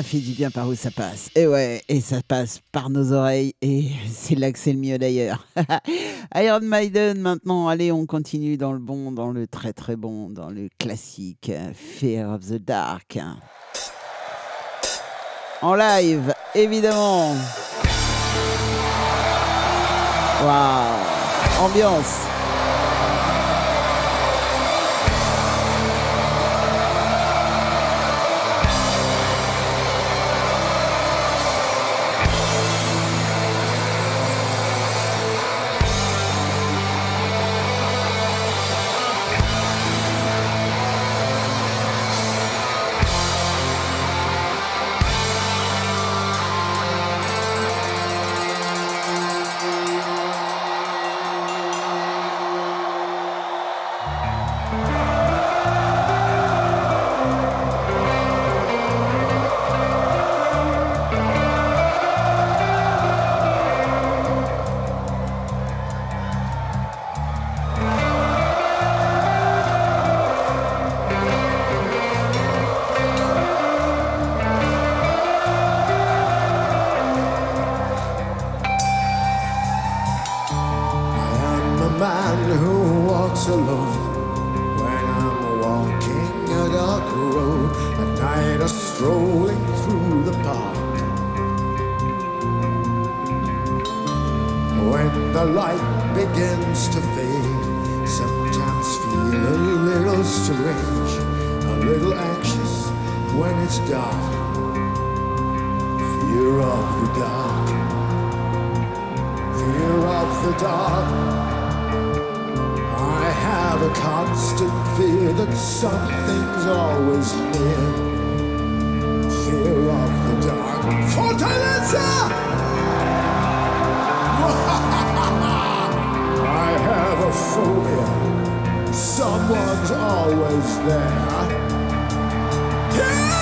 Fait du bien par où ça passe. Et ouais, et ça passe par nos oreilles, et c'est là que c'est le mieux d'ailleurs. Iron Maiden maintenant, allez, on continue dans le bon, dans le très très bon, dans le classique Fear of the Dark. En live, évidemment. Waouh, ambiance. Or strolling through the park. When the light begins to fade, sometimes feel a little strange, a little anxious when it's dark. Fear of the dark fear of the dark. I have a constant fear that something's always near. Fear of the dark. Fortaleza! I have a phobia. Someone's always there. Yeah!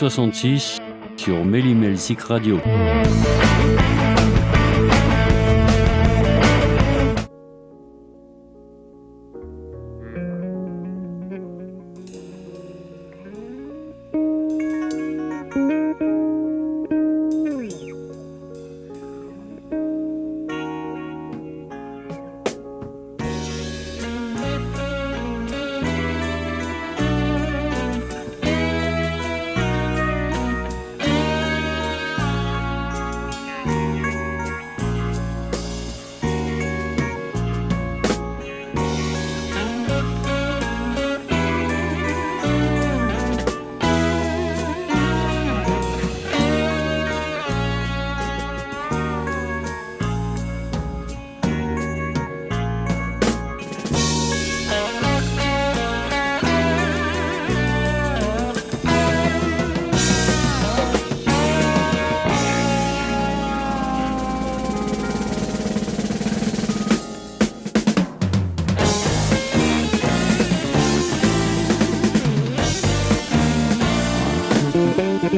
66 sur Méli-Melzik Radio.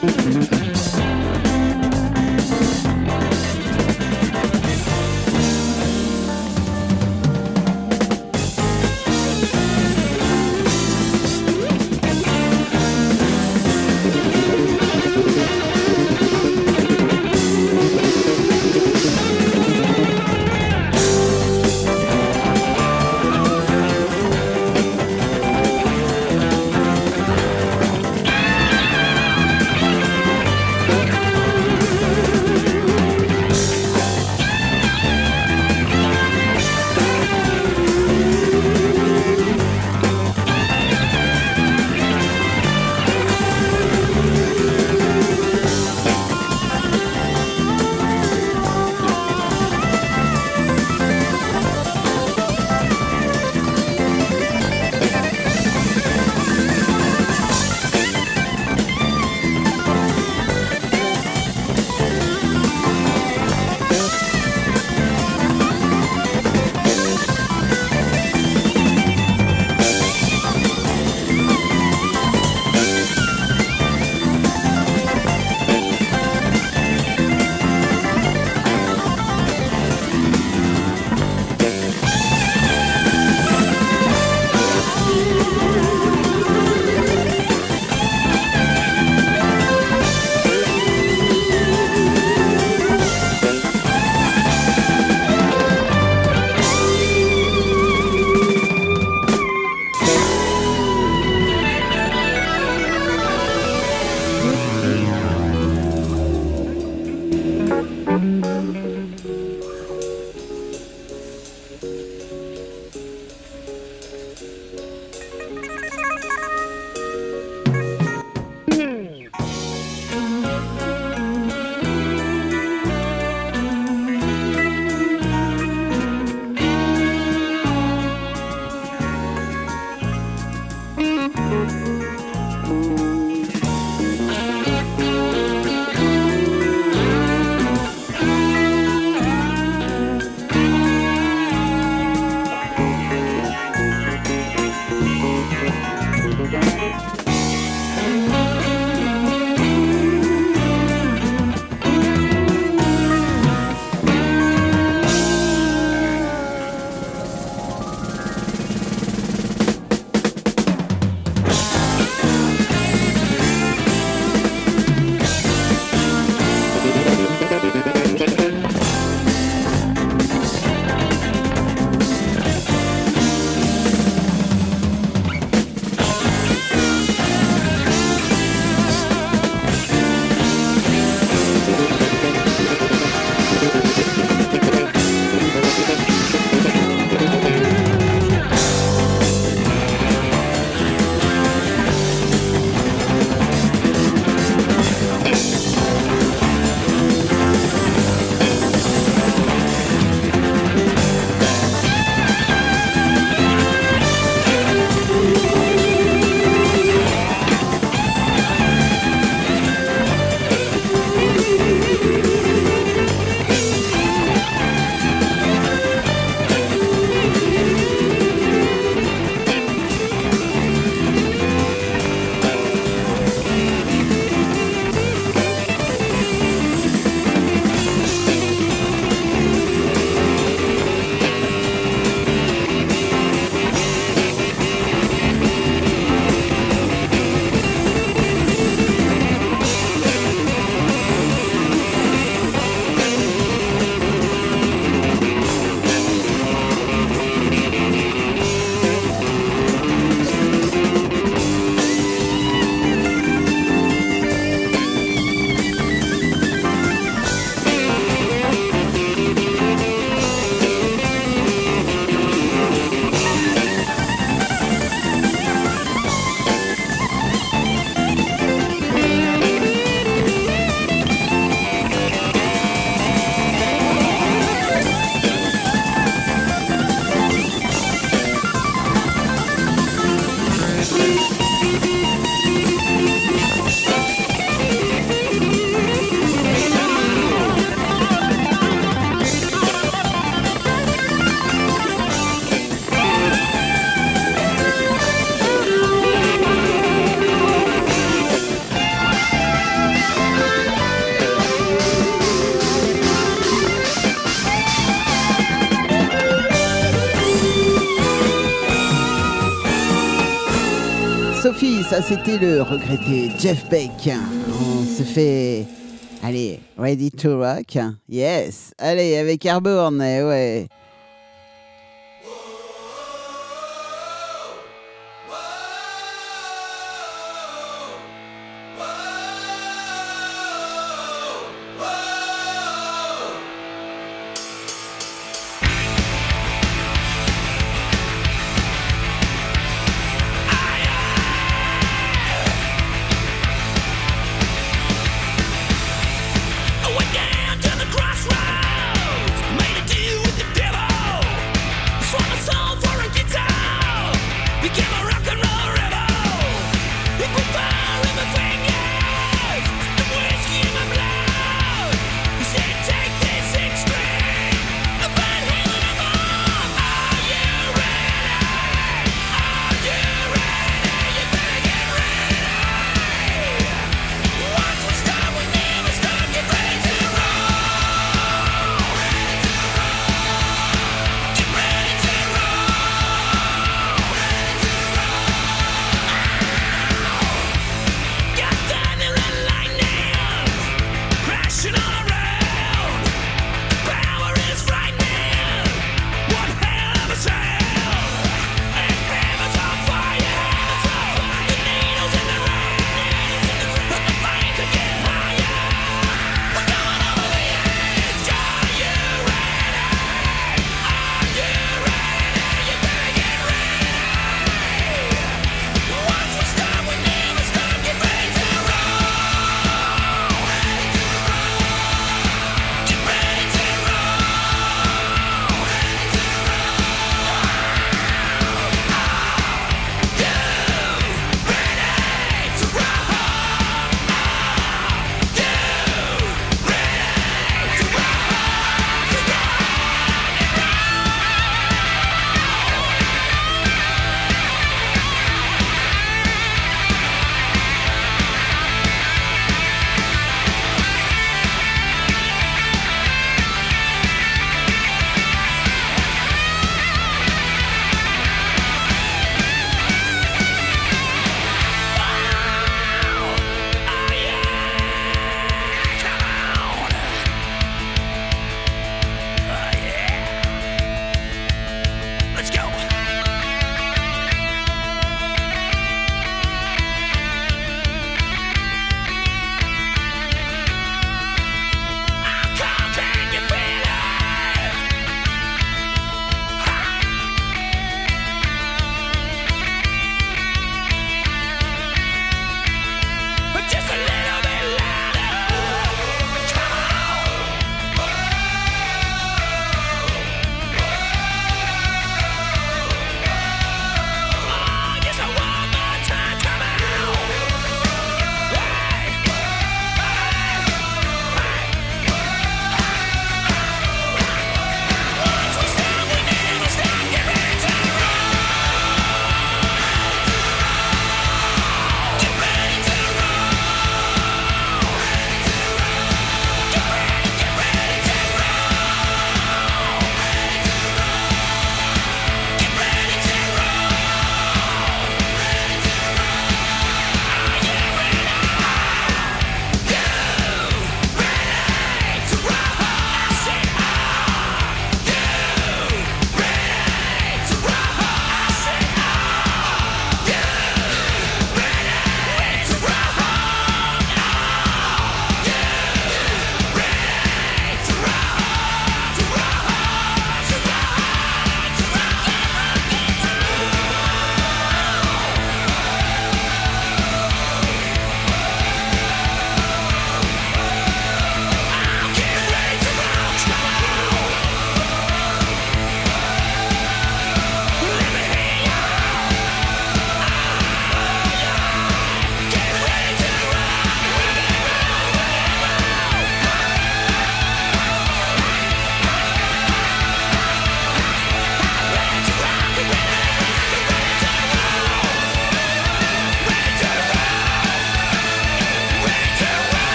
Mm-hmm. C'était le regretté Jeff Beck. On se fait. Allez, ready to rock Yes. Allez, avec Airborne, eh ouais.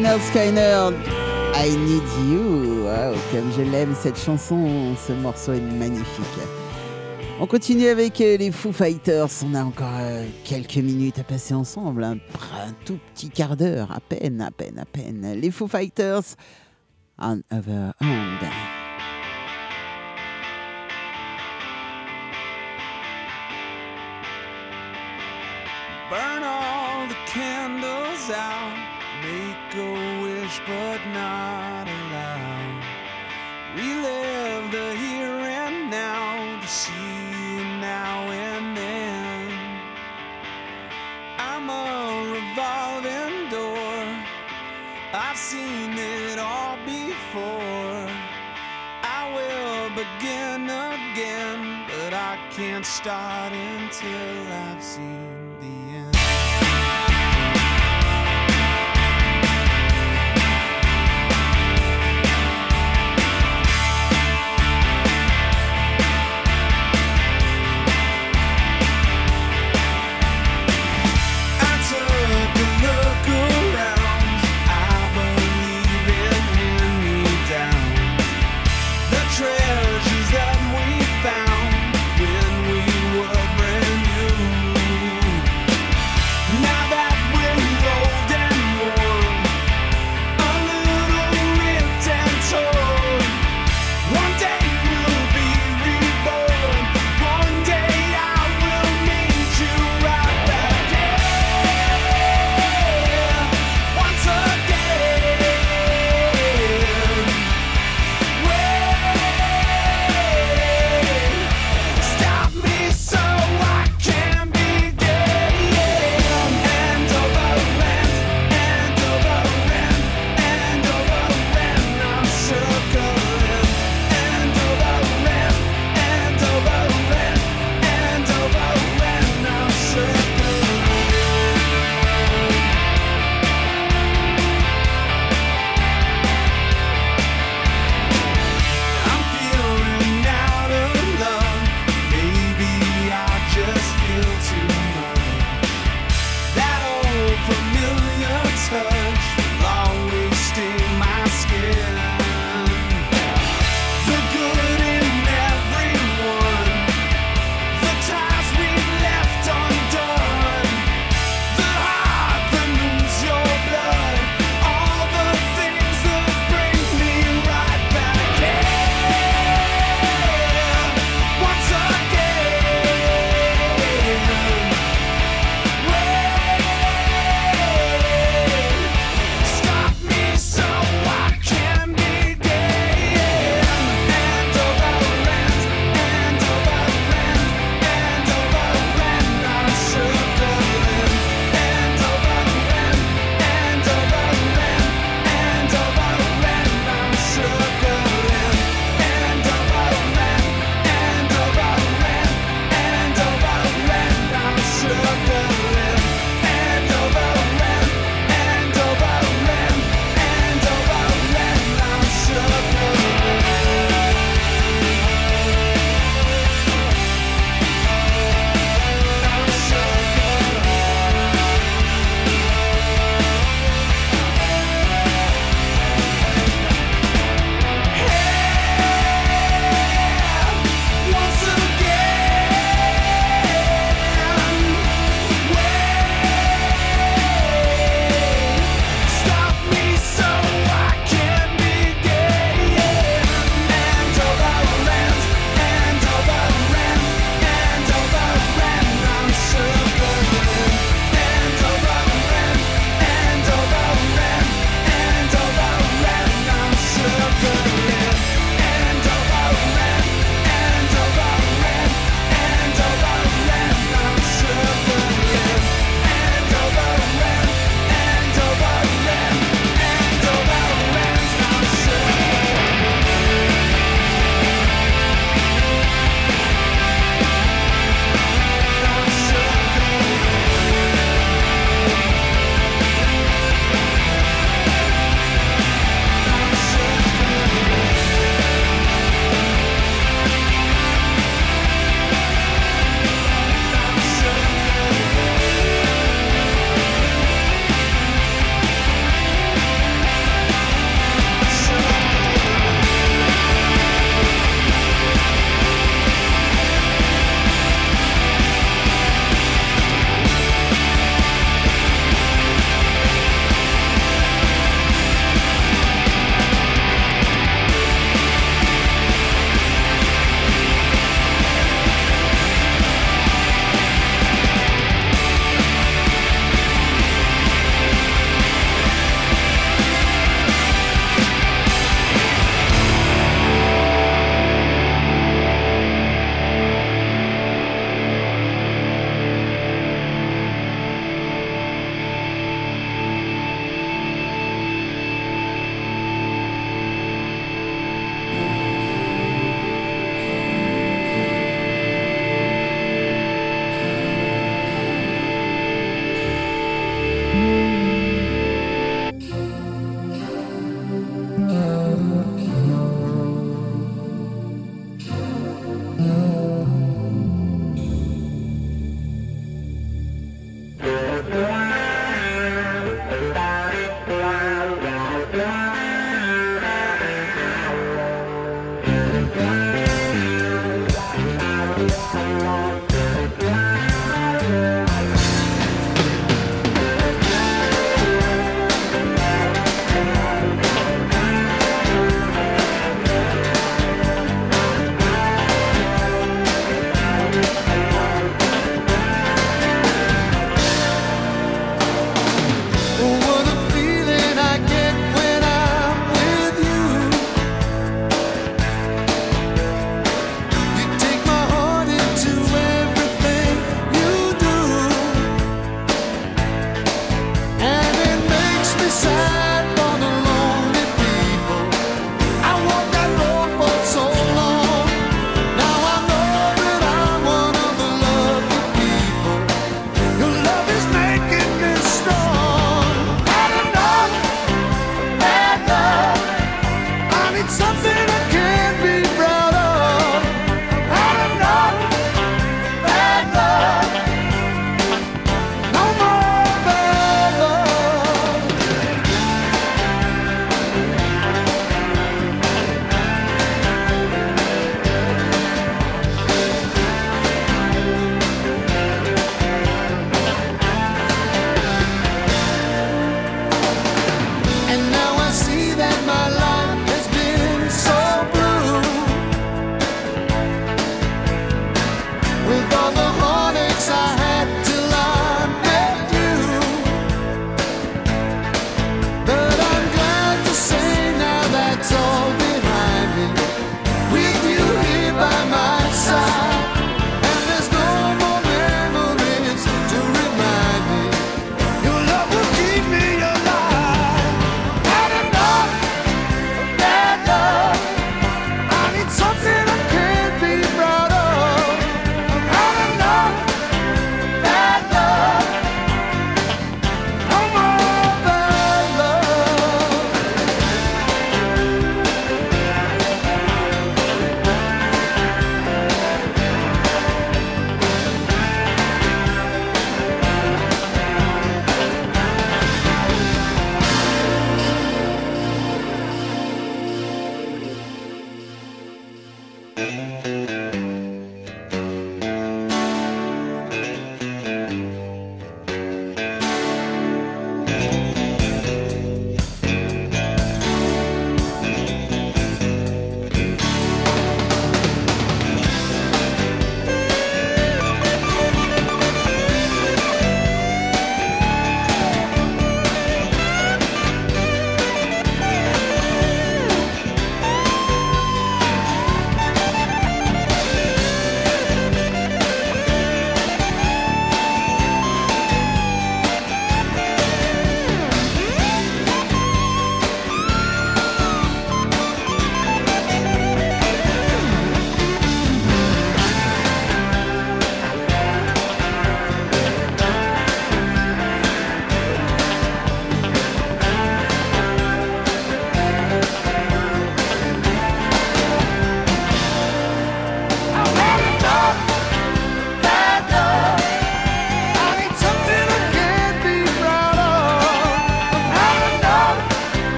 I Need You. Wow, comme je l'aime cette chanson, ce morceau est magnifique. On continue avec euh, les Foo Fighters. On a encore euh, quelques minutes à passer ensemble, hein. un, tout petit quart d'heure, à peine, à peine, à peine. Les Foo Fighters, on Hand.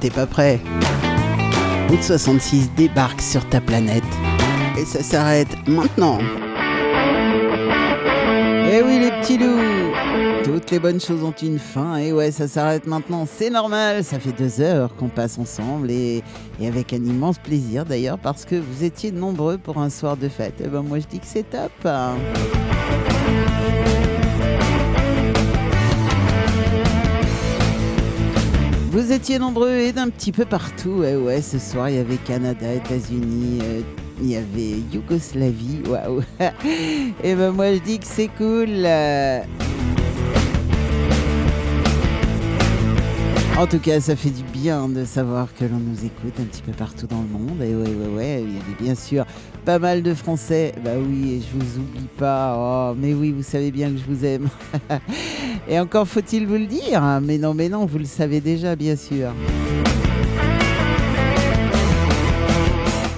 T'es pas prêt Route 66 débarque sur ta planète. Et ça s'arrête maintenant. Eh oui les petits loups Toutes les bonnes choses ont une fin, et ouais ça s'arrête maintenant, c'est normal, ça fait deux heures qu'on passe ensemble, et, et avec un immense plaisir d'ailleurs, parce que vous étiez nombreux pour un soir de fête. Et ben moi je dis que c'est top Vous étiez nombreux et d'un petit peu partout. Ouais, ouais, ce soir, il y avait Canada, États-Unis, euh, il y avait Yougoslavie. Et ben moi, je dis que c'est cool. euh. En tout cas, ça fait du bien de savoir que l'on nous écoute un petit peu partout dans le monde. Et ouais, ouais, ouais, il y avait bien sûr pas mal de Français. Bah oui, je vous oublie pas. Oh, mais oui, vous savez bien que je vous aime. et encore faut-il vous le dire. hein. Mais non, mais non, vous le savez déjà, bien sûr.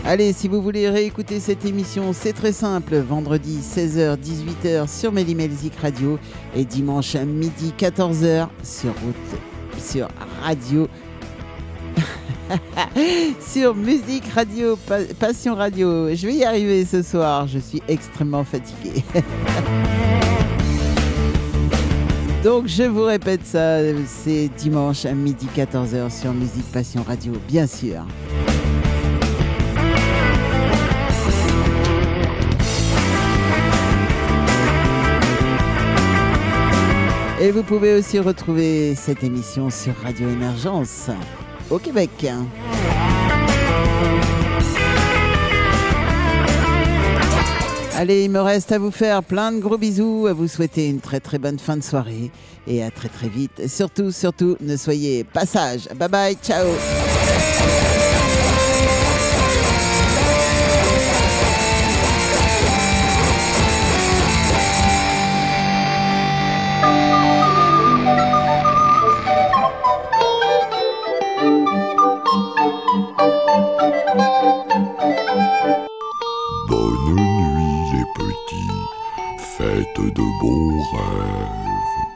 Allez, si vous voulez réécouter cette émission, c'est très simple. Vendredi 16h, 18h sur Mélimelzik Radio et dimanche à midi 14h sur route, sur radio. sur Musique Radio, Pa- Passion Radio. Je vais y arriver ce soir, je suis extrêmement fatigué. Donc je vous répète ça, c'est dimanche à midi 14h sur Musique Passion Radio, bien sûr. Et vous pouvez aussi retrouver cette émission sur Radio Émergence au Québec. Allez, il me reste à vous faire plein de gros bisous, à vous souhaiter une très très bonne fin de soirée et à très très vite. Surtout, surtout, ne soyez pas sages. Bye bye, ciao de bons rêves.